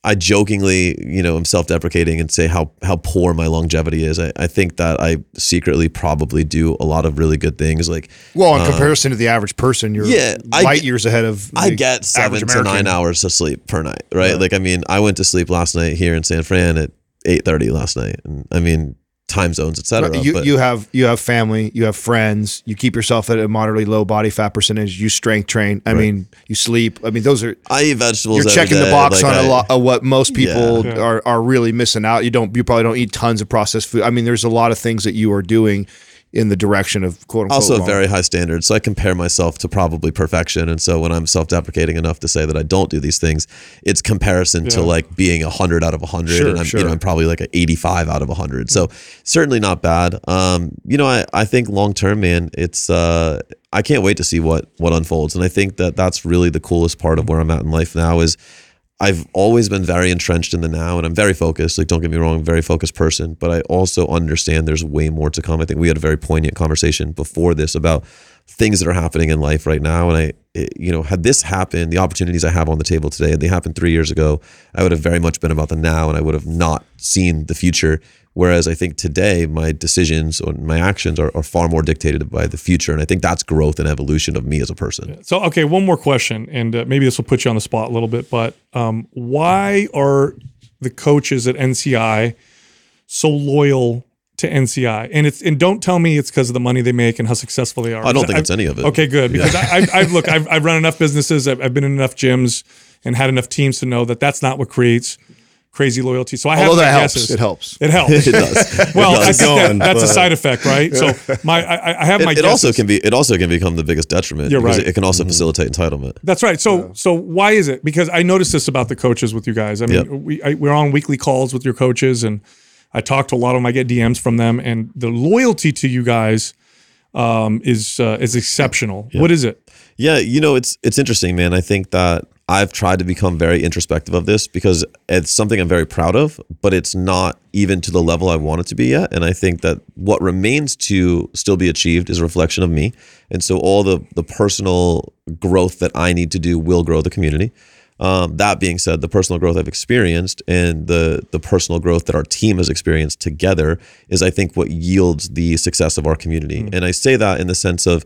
I jokingly, you know, am self-deprecating and say how how poor my longevity is. I, I think that I secretly probably do a lot of really good things. Like, Well, in uh, comparison to the average person, you're yeah, I light get- years ahead of. I get seven to nine hours of sleep per night, right? Like, I mean, I went to sleep last night here in San Fran at eight thirty last night, and I mean, time zones, etc. But you, you have you have family, you have friends, you keep yourself at a moderately low body fat percentage, you strength train. I mean, you sleep. I mean, those are I eat vegetables. you're every checking the box like on I- a lot of what most people Yeah. are are really missing out. You don't you probably don't eat tons of processed food. I mean, there's a lot of things that you are doing in the direction of quote unquote. also wrong. very high standards. So I compare myself to probably perfection. And so when I'm self-deprecating enough to say that I don't do these things, it's comparison to like being a hundred out of a hundred. Sure, and I'm, sure. you know, I'm probably like an 85 out of a hundred. So certainly not bad. Um, you know, I, I think long-term, man, it's, uh, I can't wait to see what, what unfolds. And I think that that's really the coolest part of where I'm at in life now is I've always been very entrenched in the now and I'm very focused. Like, don't get me wrong, I'm very focused person, but I also understand there's way more to come. I think we had a very poignant conversation before this about things that are happening in life right now. And I, it- you know, had this happened, the opportunities I have on the table today, had they happened three years ago, I would have very much been about the now and I would have not seen the future. Whereas I think today my decisions or my actions are, are far more dictated by the future. And I think that's growth and evolution of me as a person. So, okay, one more question, and uh, maybe this will put you on the spot a little bit, but um, why are the coaches at NCI so loyal to NCI? And it's and don't tell me it's because of the money they make and how successful they are. I don't Because think it's any of it. Okay, good because I, I've, I've look, I've, I've run enough businesses, I've, I've been in enough gyms, and had enough teams to know that that's not what creates crazy loyalty. So I have Although my that helps. guesses. It helps. It helps. It does. well, It I think that, that's a side effect, right? So my I, I have my it, it also can be it also can become the biggest detriment You're because right. it, can also mm-hmm. facilitate entitlement. That's right. So so why is it? Because I noticed this about the coaches with you guys. I mean, Yep. we I, we're on weekly calls with your coaches, and I talk to a lot of them. I get DMs from them, and the loyalty to you guys um, is uh, is exceptional. What is it? Yeah, you know, it's it's interesting, man. I think that I've tried to become very introspective of this because it's something I'm very proud of, but it's not even to the level I want it to be yet. And I think that what remains to still be achieved is a reflection of me. And so all the the personal growth that I need to do will grow the community. Um, that being said, the personal growth I've experienced and the the personal growth that our team has experienced together is, I think, what yields the success of our community. And I say that in the sense of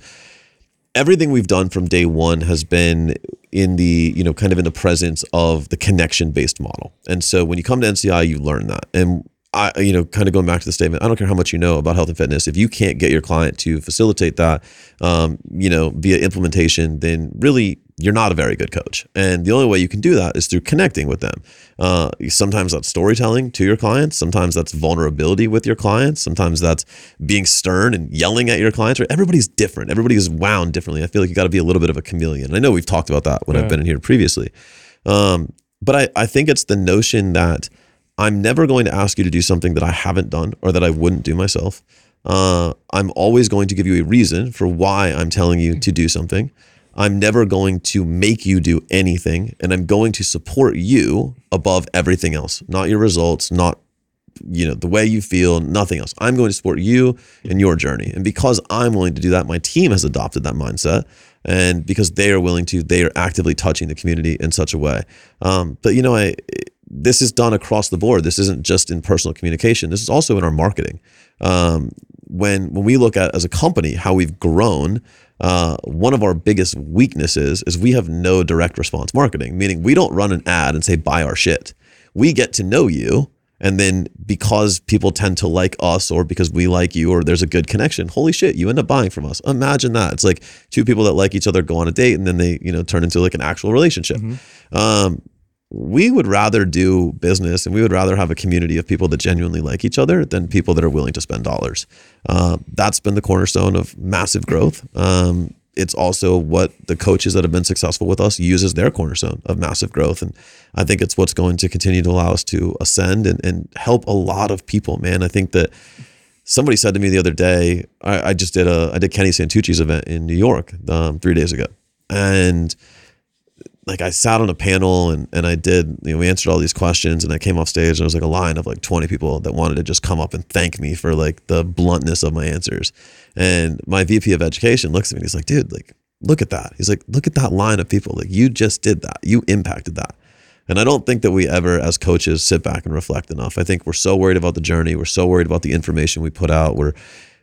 everything we've done from day one has been in the you know kind of in the presence of the connection based model. And so when you come to nci you learn that. And i you know kind of going back to the statement i don't care how much you know about health and fitness if you can't get your client to facilitate that um, you know via implementation then really you're not a very good coach. And the only way you can do that is through connecting with them. Uh, sometimes that's storytelling to your clients. Sometimes that's vulnerability with your clients. Sometimes that's being stern and yelling at your clients. Right? Everybody's different. Everybody is wound differently. I feel like you got to be a little bit of a chameleon. And i know we've talked about that when i've been in here previously. Um, but I, I think it's the notion that i'm never going to ask you to do something that i haven't done or that i wouldn't do myself. Uh, i'm always going to give you a reason for why i'm telling you to do something I'm never going to make you do anything, and I'm going to support you above everything else, not your results, not you know the way you feel, nothing else. I'm going to support you and your journey, and because I'm willing to do that, my team has adopted that mindset, and because they are willing to, they are actively touching the community in such a way. Um, but you know, I this is done across the board. This isn't just in personal communication. This is also in our marketing. Um, when when we look at as a company how we've grown, uh, one of our biggest weaknesses is we have no direct response marketing. Meaning we don't run an ad and say buy our shit. We get to know you, and then because people tend to like us, or because we like you, or there's a good connection, holy shit, you end up buying from us. Imagine that. It's like two people that like each other go on a date, and then they you know turn into like an actual relationship. Um, we would rather do business and we would rather have a community of people that genuinely like each other than people that are willing to spend dollars. Uh, that's been the cornerstone of massive growth. Um, it's also what the coaches that have been successful with us use as their cornerstone of massive growth. And I think it's what's going to continue to allow us to ascend and, and help a lot of people, man. I think that somebody said to me the other day, I, I just did a, I did Kenny Santucci's event in New York um, three days ago. And like I sat on a panel and, and I did, you know, we answered all these questions and I came off stage and there was like a line of like 20 people that wanted to just come up and thank me for like the bluntness of my answers. And my VP of education looks at me and he's like, dude, like, look at that. He's like, look at that line of people. Like you just did that. You impacted that. And I don't think that we ever, as coaches, sit back and reflect enough. I think we're so worried about the journey. We're so worried about the information we put out. We're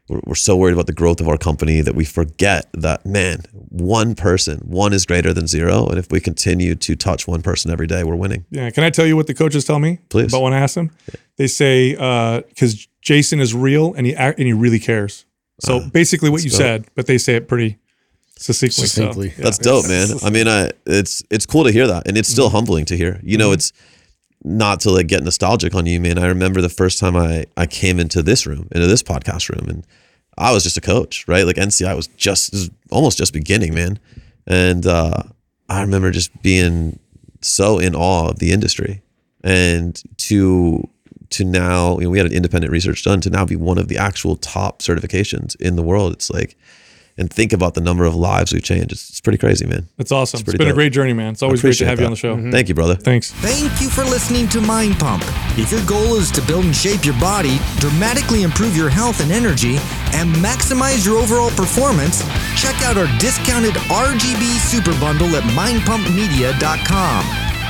we're, we're so worried about the growth of our company that we forget that man, one person, one is greater than zero. And if we continue to touch one person every day, we're winning. Yeah. Can I tell you what the coaches tell me? Please. About when I ask them, they say uh, because Jason is real and he and he really cares. So uh, basically, what you dope. said, but they say it pretty succinctly. so, Succinctly. yeah. That's dope, man. I mean, I it's it's cool to hear that, and it's still mm-hmm. humbling to hear. You know, mm-hmm. it's not to like get nostalgic on you, man. I remember the first time I I came into this room, into this podcast room, and I was just a coach, right? Like NCI was just was almost just beginning, man. And uh, I remember just being so in awe of the industry, and to to now, you know, we had an independent research done to now be one of the actual top certifications in the world. It's like, and think about the number of lives we've changed. It's, it's pretty crazy, man. It's awesome. It's pretty been a great journey, man. It's always great to Appreciate have you on the that. show. Mm-hmm. Mm-hmm. Thank you, brother. Thanks. Thank you for listening to Mind Pump. If your goal is to build and shape your body, dramatically improve your health and energy, and maximize your overall performance, check out our discounted RGB Super Bundle at mindpumpmedia.com.